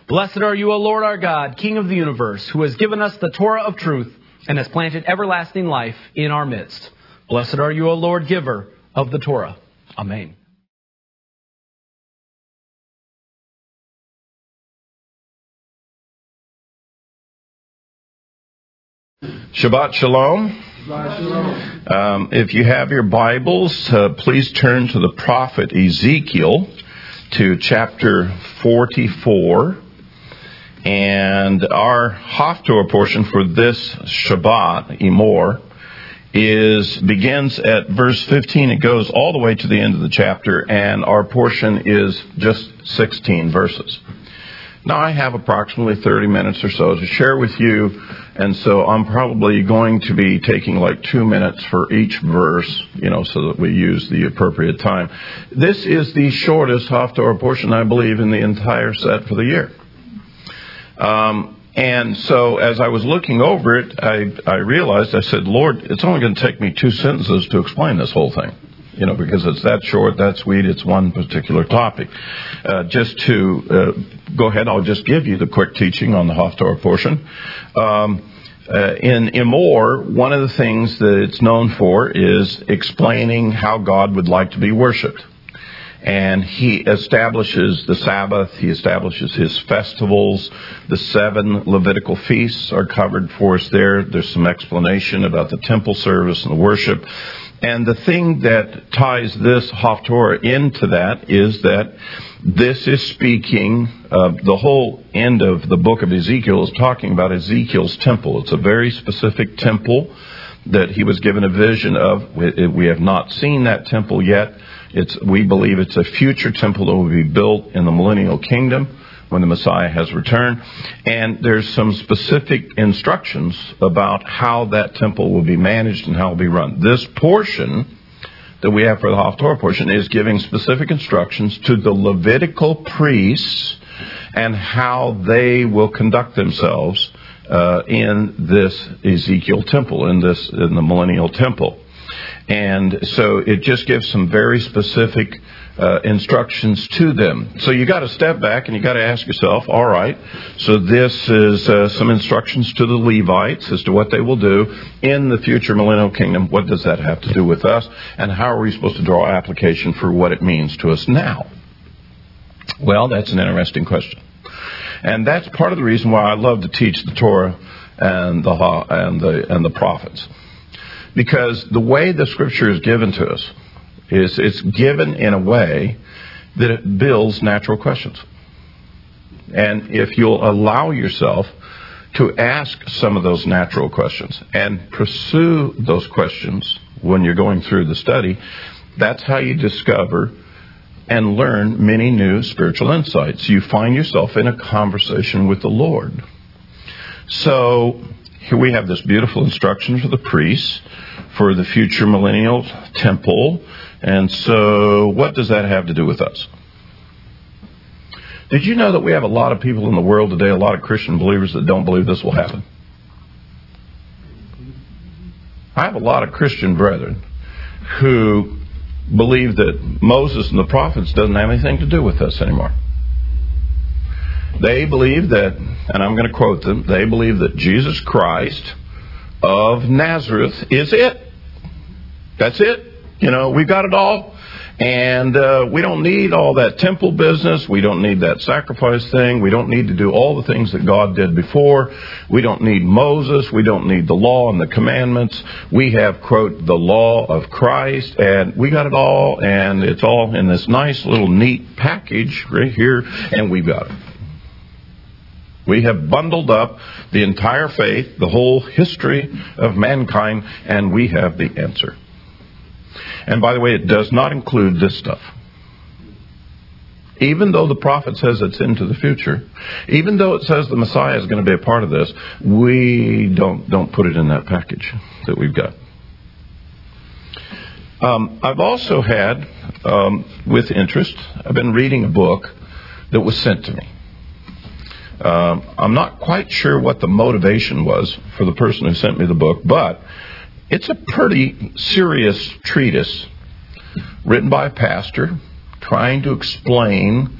F: Blessed are you, O Lord our God, King of the universe, who has given us the Torah of truth and has planted everlasting life in our midst. Blessed are you, O Lord, giver of the Torah. Amen.
A: Shabbat Shalom. Um, if you have your Bibles, uh, please turn to the prophet Ezekiel to chapter 44. And our Haftorah portion for this Shabbat, Emor, is begins at verse 15. It goes all the way to the end of the chapter, and our portion is just 16 verses. Now, I have approximately 30 minutes or so to share with you, and so I'm probably going to be taking like two minutes for each verse, you know, so that we use the appropriate time. This is the shortest Haftorah portion, I believe, in the entire set for the year. Um, and so as I was looking over it, I, I realized, I said, Lord, it's only going to take me two sentences to explain this whole thing. You know, because it's that short, that sweet, it's one particular topic. Uh, just to uh, go ahead, I'll just give you the quick teaching on the Haftorah portion. Um, uh, in Emor, one of the things that it's known for is explaining how God would like to be worshipped and he establishes the Sabbath, he establishes his festivals. The seven Levitical feasts are covered for us there. There's some explanation about the temple service and the worship. And the thing that ties this Haftorah into that is that this is speaking, uh, the whole end of the book of Ezekiel is talking about Ezekiel's temple. It's a very specific temple that he was given a vision of. We, we have not seen that temple yet. It's, we believe it's a future temple that will be built in the millennial kingdom when the Messiah has returned. And there's some specific instructions about how that temple will be managed and how it will be run. This portion that we have for the Haftorah portion is giving specific instructions to the Levitical priests and how they will conduct themselves uh, in this Ezekiel temple, in this in the millennial temple. And so it just gives some very specific uh, instructions to them. So you got to step back and you got to ask yourself, all right, so this is uh, some instructions to the Levites as to what they will do in the future millennial kingdom. What does that have to do with us? And how are we supposed to draw application for what it means to us now? Well, that's an interesting question. And that's part of the reason why I love to teach the Torah and the and the and the prophets. Because the way the scripture is given to us is it's given in a way that it builds natural questions. And if you'll allow yourself to ask some of those natural questions and pursue those questions when you're going through the study, that's how you discover and learn many new spiritual insights. You find yourself in a conversation with the Lord. So here we have this beautiful instruction for the priests for the future millennial temple. And so what does that have to do with us? Did you know that we have a lot of people in the world today, a lot of Christian believers that don't believe this will happen? I have a lot of Christian brethren who believe that Moses and the prophets doesn't have anything to do with us anymore. They believe that, and I'm going to quote them, they believe that Jesus Christ of Nazareth is it. That's it. You know, we've got it all. And uh, we don't need all that temple business. We don't need that sacrifice thing. We don't need to do all the things that God did before. We don't need Moses. We don't need the law and the commandments. We have, quote, the law of Christ, and we got it all, and it's all in this nice little neat package right here, and we've got it. We have bundled up the entire faith, the whole history of mankind, and we have the answer. And by the way, it does not include this stuff. Even though the prophet says it's into the future, even though it says the Messiah is going to be a part of this, we don't don't put it in that package that we've got. Um, I've also had, um, with interest, I've been reading a book that was sent to me. Um, I'm not quite sure what the motivation was for the person who sent me the book, but it's a pretty serious treatise written by a pastor trying to explain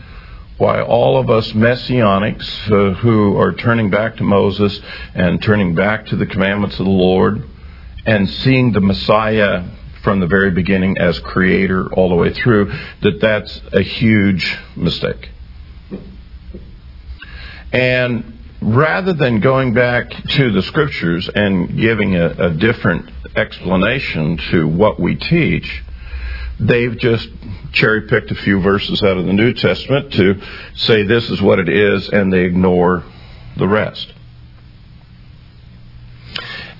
A: why all of us messianics uh, who are turning back to Moses and turning back to the commandments of the Lord and seeing the Messiah from the very beginning as creator all the way through, that that's a huge mistake. And rather than going back to the scriptures and giving a, a different explanation to what we teach, they've just cherry picked a few verses out of the New Testament to say this is what it is, and they ignore the rest.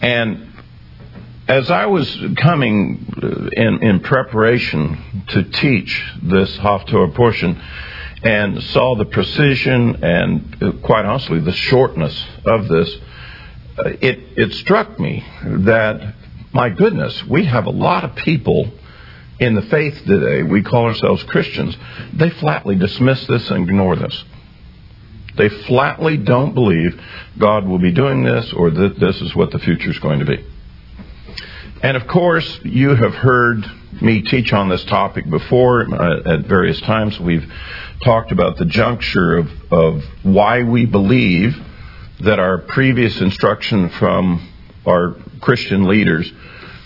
A: And as I was coming in, in preparation to teach this Haftorah portion, and saw the precision and, quite honestly, the shortness of this, uh, it, it struck me that, my goodness, we have a lot of people in the faith today, we call ourselves Christians, they flatly dismiss this and ignore this. They flatly don't believe God will be doing this or that this is what the future is going to be. And of course, you have heard me teach on this topic before uh, at various times. We've talked about the juncture of, of why we believe that our previous instruction from our Christian leaders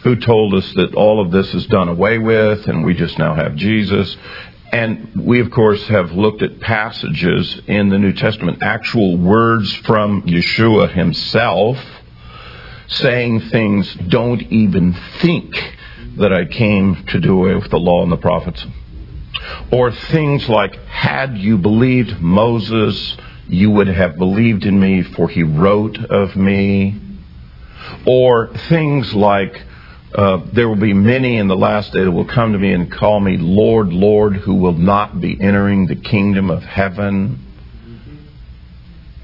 A: who told us that all of this is done away with and we just now have Jesus. And we, of course, have looked at passages in the New Testament, actual words from Yeshua himself, saying things, don't even think that I came to do away with the law and the prophets. Or things like, had you believed Moses, you would have believed in me, for he wrote of me. Or things like, uh, there will be many in the last day that will come to me and call me Lord, Lord, who will not be entering the kingdom of heaven.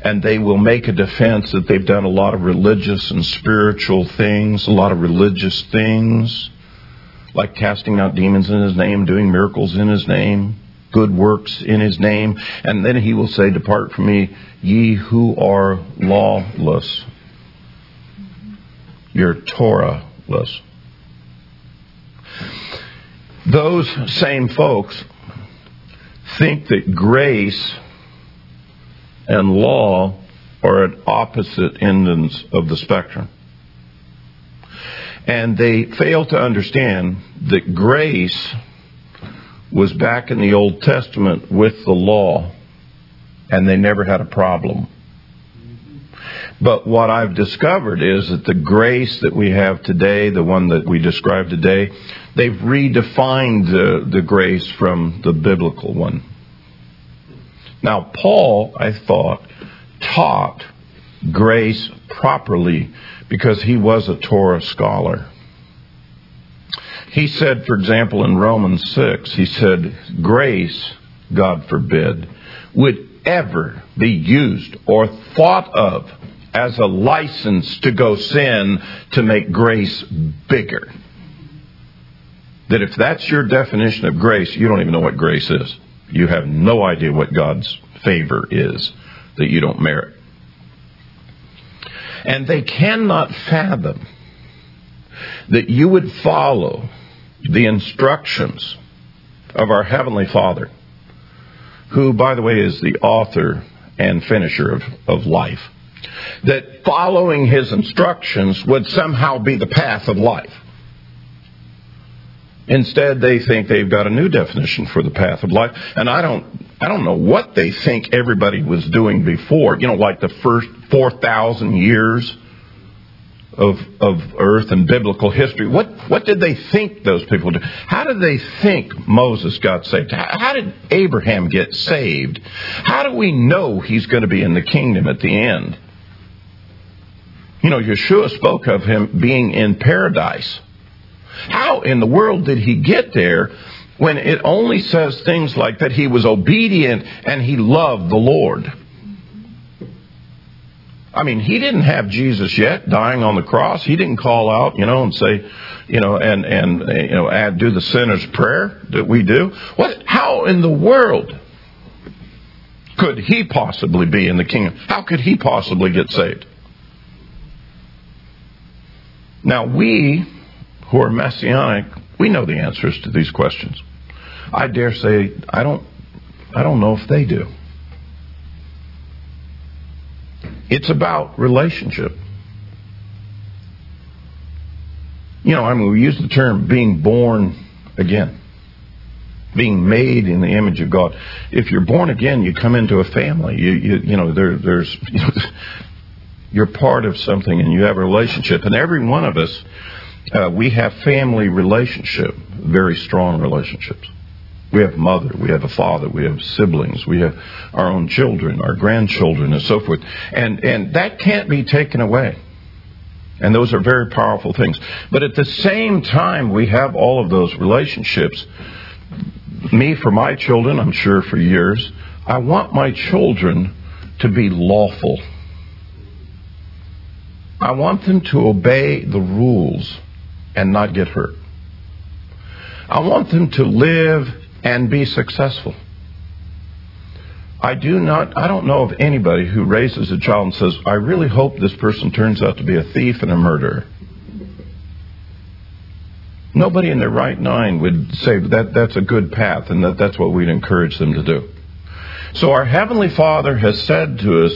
A: And they will make a defense that they've done a lot of religious and spiritual things, a lot of religious things like casting out demons in his name, doing miracles in his name, good works in his name. And then he will say, Depart from me, ye who are lawless. You're Torahless. Those same folks think that grace and law are at opposite ends of the spectrum. And they fail to understand that grace was back in the Old Testament with the law, and they never had a problem. But what I've discovered is that the grace that we have today, the one that we describe today, they've redefined the, the grace from the biblical one. Now, Paul, I thought, taught grace properly because he was a Torah scholar. He said, for example, in Romans 6, he said, grace, God forbid, would ever be used or thought of as a license to go sin to make grace bigger. That if that's your definition of grace, you don't even know what grace is. You have no idea what God's favor is that you don't merit. And they cannot fathom that you would follow the instructions of our Heavenly Father, who, by the way, is the author and finisher of, of life, that following His instructions would somehow be the path of life. Instead, they think they've got a new definition for the path of life, and I don't, I don't know what they think everybody was doing before. You know, like the first four thousand years of of Earth and biblical history. What what did they think those people did? How did they think Moses got saved? How, how did Abraham get saved? How do we know he's going to be in the kingdom at the end? You know, Yeshua spoke of him being in paradise. How in the world did he get there when it only says things like that he was obedient and he loved the Lord? I mean, he didn't have Jesus yet dying on the cross. He didn't call out, you know, and say, you know, and and you know, add do the sinner's prayer that we do. What? How in the world could he possibly be in the kingdom? How could he possibly get saved? Now we who are messianic, we know the answers to these questions. I dare say I don't I don't know if they do. It's about relationship. You know, I mean, we use the term being born again, being made in the image of God. If you're born again, you come into a family. You, you, you know, there, there's, you know, you're part of something and you have a relationship. And every one of us, uh, we have family relationship, very strong relationships. We have mother, we have a father, we have siblings, we have our own children, our grandchildren, and so forth. And, and that can't be taken away. And those are very powerful things. But at the same time, we have all of those relationships. Me, for my children, I'm sure for years, I want my children to be lawful. I want them to obey the rules and not get hurt. I want them to live and be successful. I do not, I don't know of anybody who raises a child and says, I really hope this person turns out to be a thief and a murderer. Nobody in their right mind would say that that's a good path and that that's what we'd encourage them to do. So our Heavenly Father has said to us,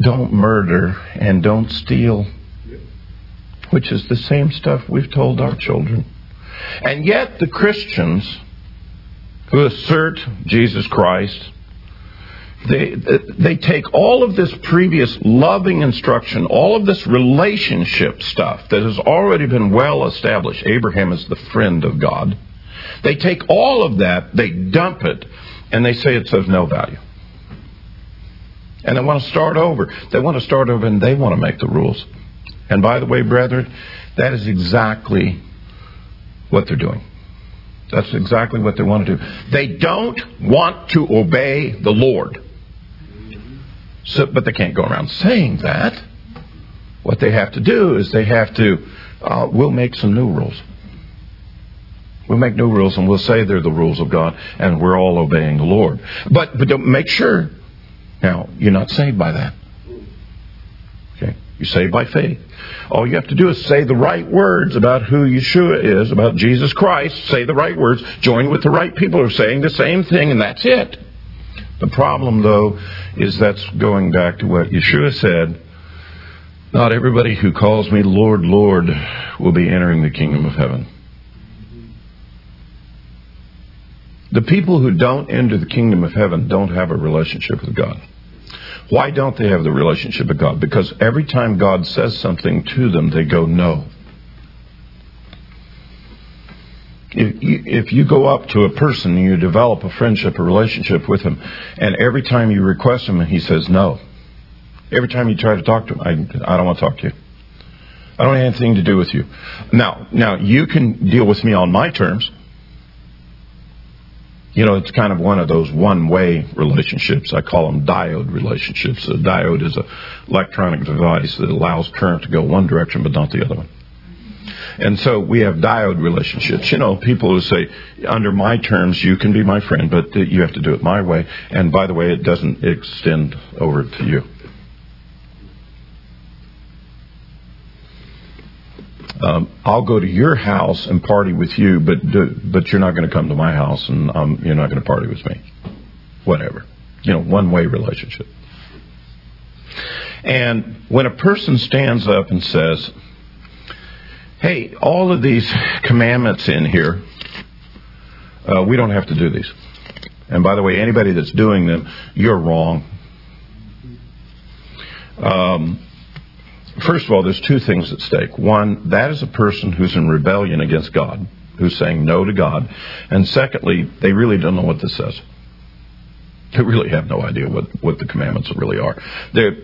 A: don't murder and don't steal, which is the same stuff we've told our children. And yet the Christians who assert Jesus Christ, they, they take all of this previous loving instruction, all of this relationship stuff that has already been well established. Abraham is the friend of God. They take all of that, they dump it, and they say it's of no value. And they want to start over. They want to start over and they want to make the rules. And by the way, brethren, that is exactly what they're doing. That's exactly what they want to do. They don't want to obey the Lord. So, but they can't go around saying that. What they have to do is they have to, uh, we'll make some new rules. We'll make new rules and we'll say they're the rules of God and we're all obeying the Lord. But, but make sure, now, you're not saved by that. Okay? You're saved by faith. All you have to do is say the right words about who Yeshua is, about Jesus Christ. Say the right words. Join with the right people who are saying the same thing, and that's it. The problem, though, is that's going back to what Yeshua said. Not everybody who calls me Lord, Lord will be entering the kingdom of heaven. The people who don't enter the kingdom of heaven don't have a relationship with God. Why don't they have the relationship with God? Because every time God says something to them, they go, no. If you, if you go up to a person and you develop a friendship, a relationship with him, and every time you request him, he says no. Every time you try to talk to him, I, I don't want to talk to you. I don't have anything to do with you. Now, now you can deal with me on my terms. You know, it's kind of one of those one-way relationships. I call them diode relationships. A diode is an electronic device that allows current to go one direction but not the other one. And so we have diode relationships. You know, people who say, under my terms, you can be my friend, but you have to do it my way. And by the way, it doesn't extend over to you. Um, I'll go to your house and party with you, but do, but you're not going to come to my house and um, you're not going to party with me. Whatever. You know, one way relationship. And when a person stands up and says, hey, all of these commandments in here, uh, we don't have to do these. And by the way, anybody that's doing them, you're wrong. Um, first of all, there's two things at stake. One, that is a person who's in rebellion against God, who's saying no to God. And secondly, they really don't know what this says. They really have no idea what, what the commandments really are. They're,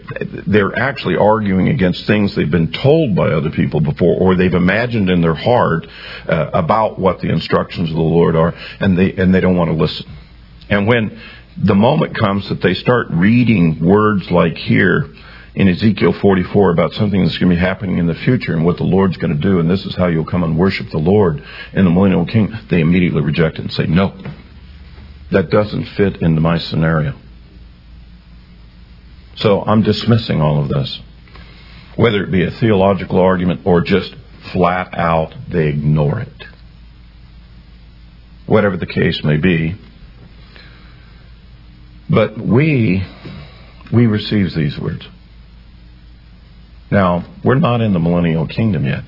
A: they're actually arguing against things they've been told by other people before, or they've imagined in their heart uh, about what the instructions of the Lord are, and they, and they don't want to listen. And when the moment comes that they start reading words like here, in Ezekiel 44 about something that's going to be happening in the future and what the Lord's going to do, and this is how you'll come and worship the Lord in the millennial kingdom, they immediately reject it and say, no, that doesn't fit into my scenario. So I'm dismissing all of this. Whether it be a theological argument or just flat out, they ignore it. Whatever the case may be. But we, we receive these words. Now, we're not in the millennial kingdom yet.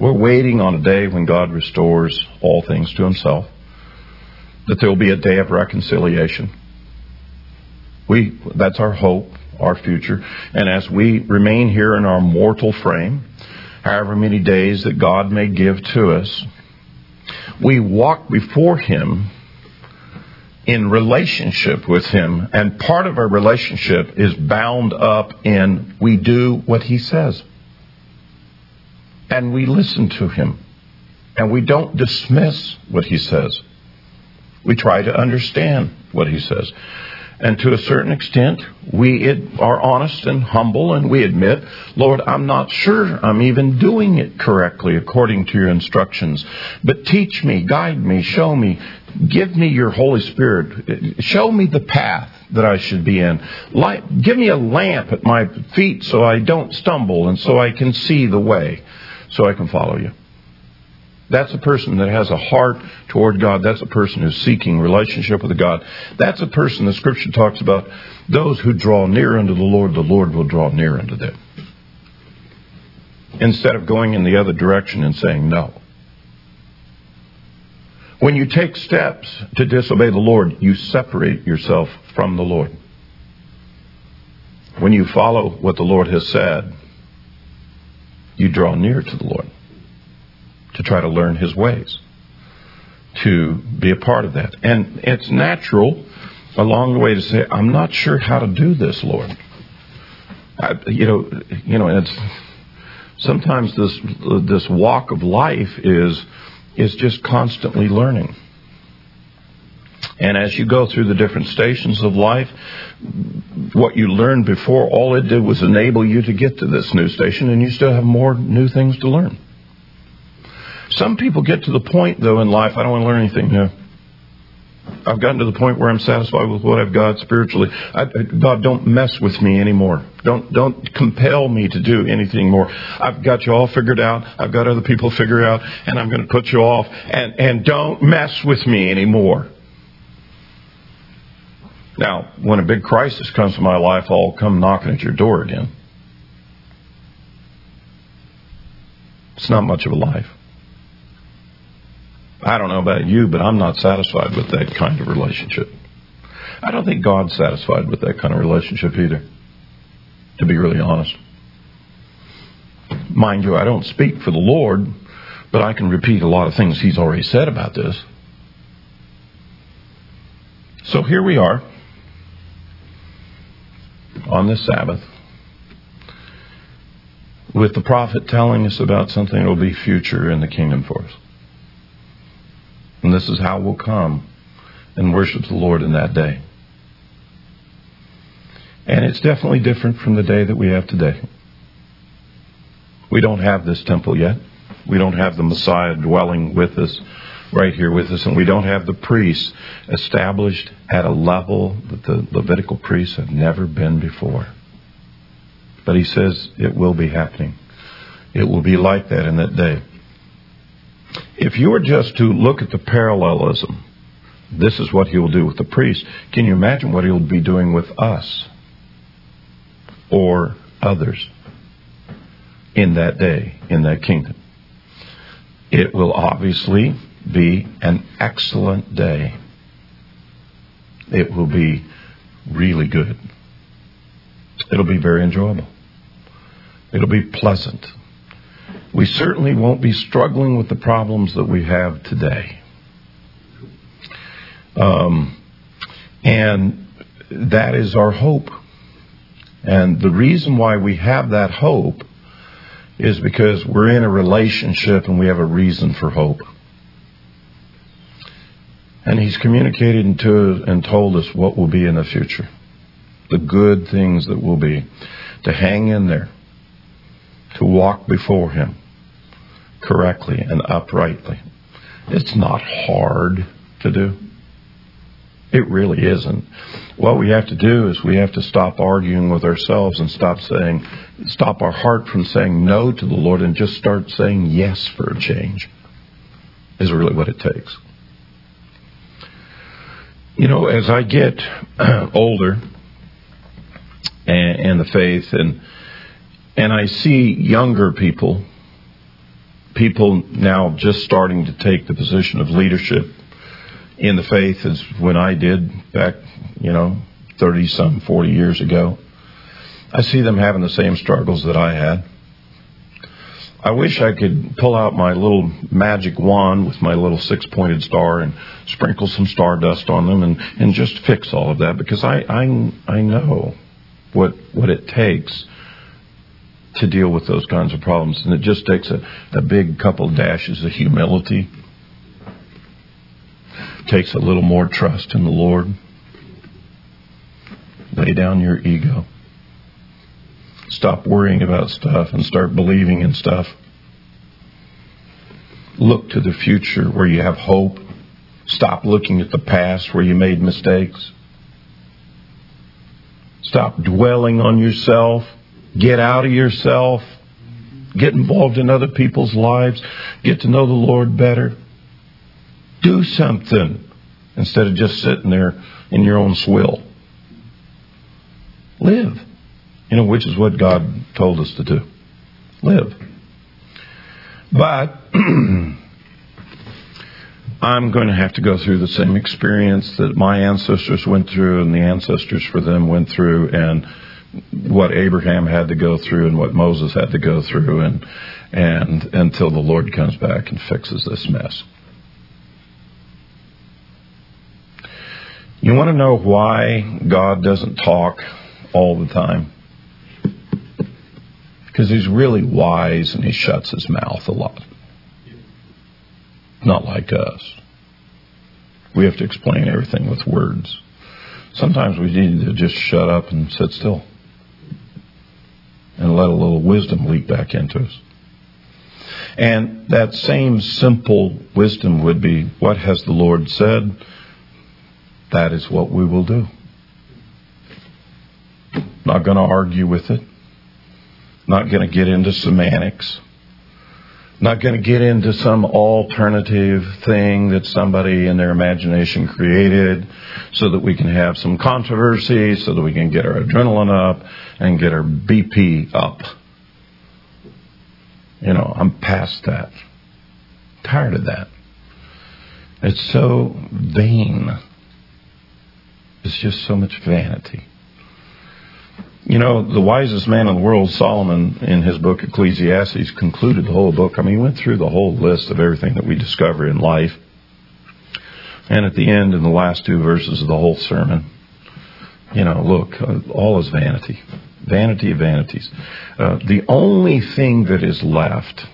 A: We're waiting on a day when God restores all things to himself, that there will be a day of reconciliation. We, that's our hope, our future. And as we remain here in our mortal frame, however many days that God may give to us, we walk before Him in relationship with Him, and part of our relationship is bound up in we do what He says. And we listen to Him. And we don't dismiss what He says. We try to understand what He says. And to a certain extent, we are honest and humble and we admit, Lord, I'm not sure I'm even doing it correctly according to your instructions. But teach me, guide me, show me, give me your Holy Spirit. Show me the path that I should be in. Light, give me a lamp at my feet so I don't stumble and so I can see the way, so I can follow you. That's a person that has a heart toward God. That's a person who's seeking relationship with God. That's a person the scripture talks about. Those who draw near unto the Lord, the Lord will draw near unto them. Instead of going in the other direction and saying no. When you take steps to disobey the Lord, you separate yourself from the Lord. When you follow what the Lord has said, you draw near to the Lord to try to learn his ways, to be a part of that. And it's natural along the way to say, I'm not sure how to do this, Lord. I, you know, you know, it's sometimes this this walk of life is is just constantly learning. And as you go through the different stations of life, what you learned before, all it did was enable you to get to this new station, and you still have more new things to learn. Some people get to the point, though, in life, I don't want to learn anything new. I've gotten to the point where I'm satisfied with what I've got spiritually. I, God, don't mess with me anymore. Don't don't compel me to do anything more. I've got you all figured out. I've got other people figured out, and I'm going to put you off. And and don't mess with me anymore. Now, when a big crisis comes to my life, I'll come knocking at your door again. It's not much of a life. I don't know about you, but I'm not satisfied with that kind of relationship. I don't think God's satisfied with that kind of relationship either, to be really honest. Mind you, I don't speak for the Lord, but I can repeat a lot of things He's already said about this. So here we are on this Sabbath with the prophet telling us about something that will be future in the kingdom for us. And this is how we'll come and worship the Lord in that day. And it's definitely different from the day that we have today. We don't have this temple yet. We don't have the Messiah dwelling with us, right here with us, and we don't have the priests established at a level that the Levitical priests have never been before. But he says it will be happening. It will be like that in that day. If you were just to look at the parallelism, this is what he will do with the priests. Can you imagine what he'll be doing with us or others in that day, in that kingdom? It will obviously be an excellent day. It will be really good. It'll be very enjoyable. It'll be pleasant. We certainly won't be struggling with the problems that we have today. Um, and that is our hope. And the reason why we have that hope is because we're in a relationship and we have a reason for hope. And he's communicated to and told us what will be in the future. The good things that will be. To hang in there. To walk before him correctly and uprightly. It's not hard to do. It really isn't. What we have to do is we have to stop arguing with ourselves and stop saying, stop our heart from saying no to the Lord and just start saying yes for a change, is really what it takes. You know, as I get older and, and the faith and and I see younger people, people now just starting to take the position of leadership in the faith as when I did back, you know, 30 some 40 years ago. I see them having the same struggles that I had. I wish I could pull out my little magic wand with my little six pointed star and sprinkle some stardust on them and, and just fix all of that because I, I, I know what, what it takes to deal with those kinds of problems. And it just takes a, a big couple dashes of humility takes a little more trust in the Lord. Lay down your ego. Stop worrying about stuff and start believing in stuff. Look to the future where you have hope. Stop looking at the past where you made mistakes. Stop dwelling on yourself. Get out of yourself. Get involved in other people's lives. Get to know the Lord better. Do something instead of just sitting there in your own swill. Live. You know, which is what God told us to do. Live. But I'm going to have to go through the same experience that my ancestors went through and the ancestors for them went through and what Abraham had to go through and what Moses had to go through and and until the Lord comes back and fixes this mess. You want to know why God doesn't talk all the time? Because he's really wise and he shuts his mouth a lot. Not like us. We have to explain everything with words. Sometimes we need to just shut up and sit still and let a little wisdom leak back into us. And that same simple wisdom would be what has the Lord said? That is what we will do. Not going to argue with it. Not going to get into semantics. Not going to get into some alternative thing that somebody in their imagination created so that we can have some controversy, so that we can get our adrenaline up and get our BP up. You know, I'm past that. Tired of that. It's so vain. It's just so much vanity. You know, the wisest man in the world, Solomon, in his book Ecclesiastes, concluded the whole book. I mean, he went through the whole list of everything that we discover in life. And at the end, in the last two verses of the whole sermon, you know, look, uh, all is vanity. Vanity of vanities. Uh, the only thing that is left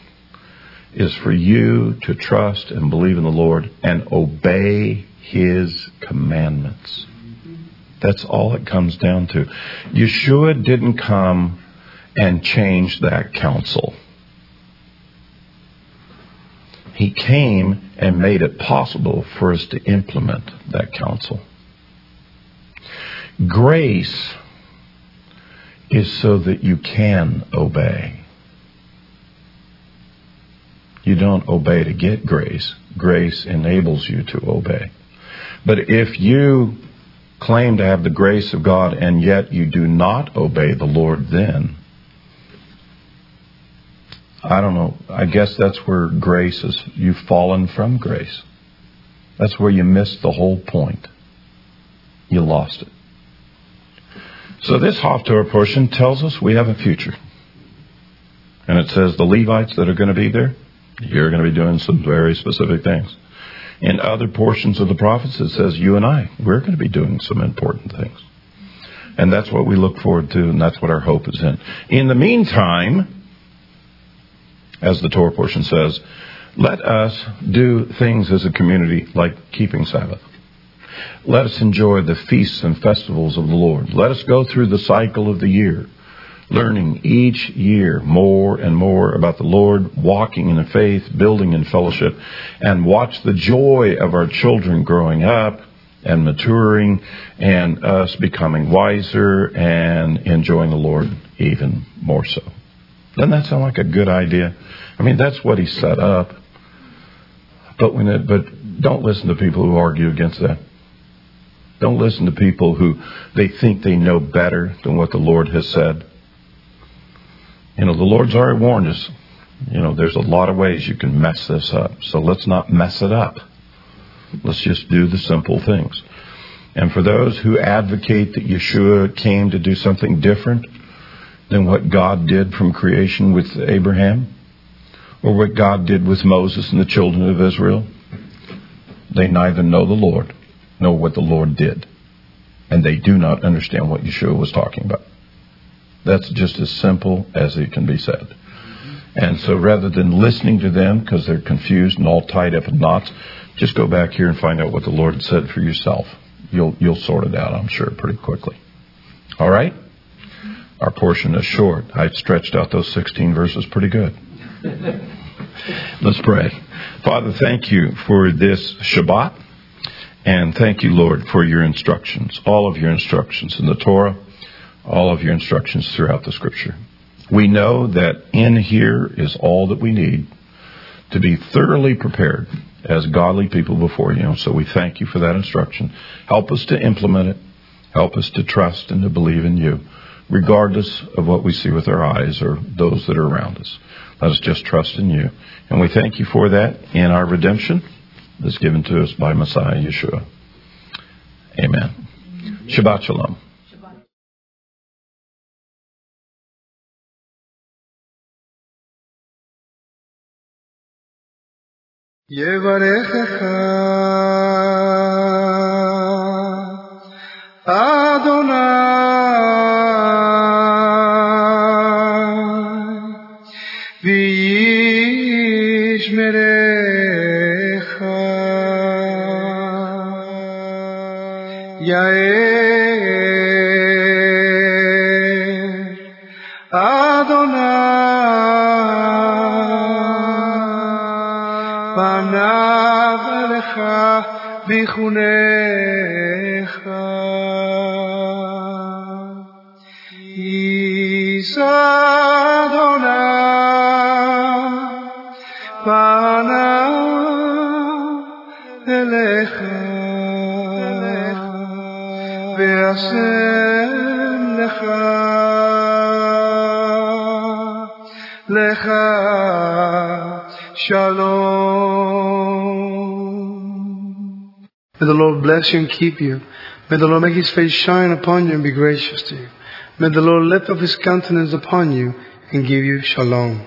A: is for you to trust and believe in the Lord and obey His commandments. That's all it comes down to. Yeshua didn't come and change that counsel. He came and made it possible for us to implement that counsel. Grace is so that you can obey. You don't obey to get grace. Grace enables you to obey. But if you claim to have the grace of God and yet you do not obey the Lord, then I don't know. I guess that's where grace is. You've fallen from grace. That's where you missed the whole point. You lost it. So this Haftorah portion tells us we have a future. And it says the Levites that are going to be there, you're going to be doing some very specific things. In other portions of the prophets, it says you and I, we're going to be doing some important things. And that's what we look forward to, and that's what our hope is in. In the meantime, as the Torah portion says, let us do things as a community like keeping Sabbath. Let us enjoy the feasts and festivals of the Lord. Let us go through the cycle of the year, learning each year more and more about the Lord, walking in the faith, building in fellowship, and watch the joy of our children growing up and maturing and us becoming wiser and enjoying the Lord even more so. Doesn't that sound like a good idea? I mean, that's what he set up. But when it, but don't listen to people who argue against that. Don't listen to people who they think they know better than what the Lord has said. You know, the Lord's already warned us. You know, there's a lot of ways you can mess this up. So let's not mess it up. Let's just do the simple things. And for those who advocate that Yeshua came to do something different than what God did from creation with Abraham, or what God did with Moses and the children of Israel, they neither know the Lord nor what the Lord did. And they do not understand what Yeshua was talking about. That's just as simple as it can be said. And so rather than listening to them because they're confused and all tied up in knots, just go back here and find out what the Lord said for yourself. You'll, you'll sort it out, I'm sure, pretty quickly. All right? Our portion is short. I stretched out those 16 verses pretty good. Let's pray. Father, thank you for this Shabbat. And thank you, Lord, for your instructions, all of your instructions in the Torah, all of your instructions throughout the Scripture. We know that in here is all that we need to be thoroughly prepared as godly people before you. So we thank you for that instruction. Help us to implement it. Help us to trust and to believe in you, regardless of what we see with our eyes or those that are around us. Let us just trust in you. And we thank you for that in our redemption that's given to us by Messiah Yeshua. Amen. Shabbat Shalom.
H: ये वरेशः ויחונך. איסדונה פנה אליך. ואשם לך. לך שלום.
I: May the Lord bless you and keep you. May the Lord make his face shine upon you and be gracious to you. May the Lord lift up his countenance upon you and give you shalom.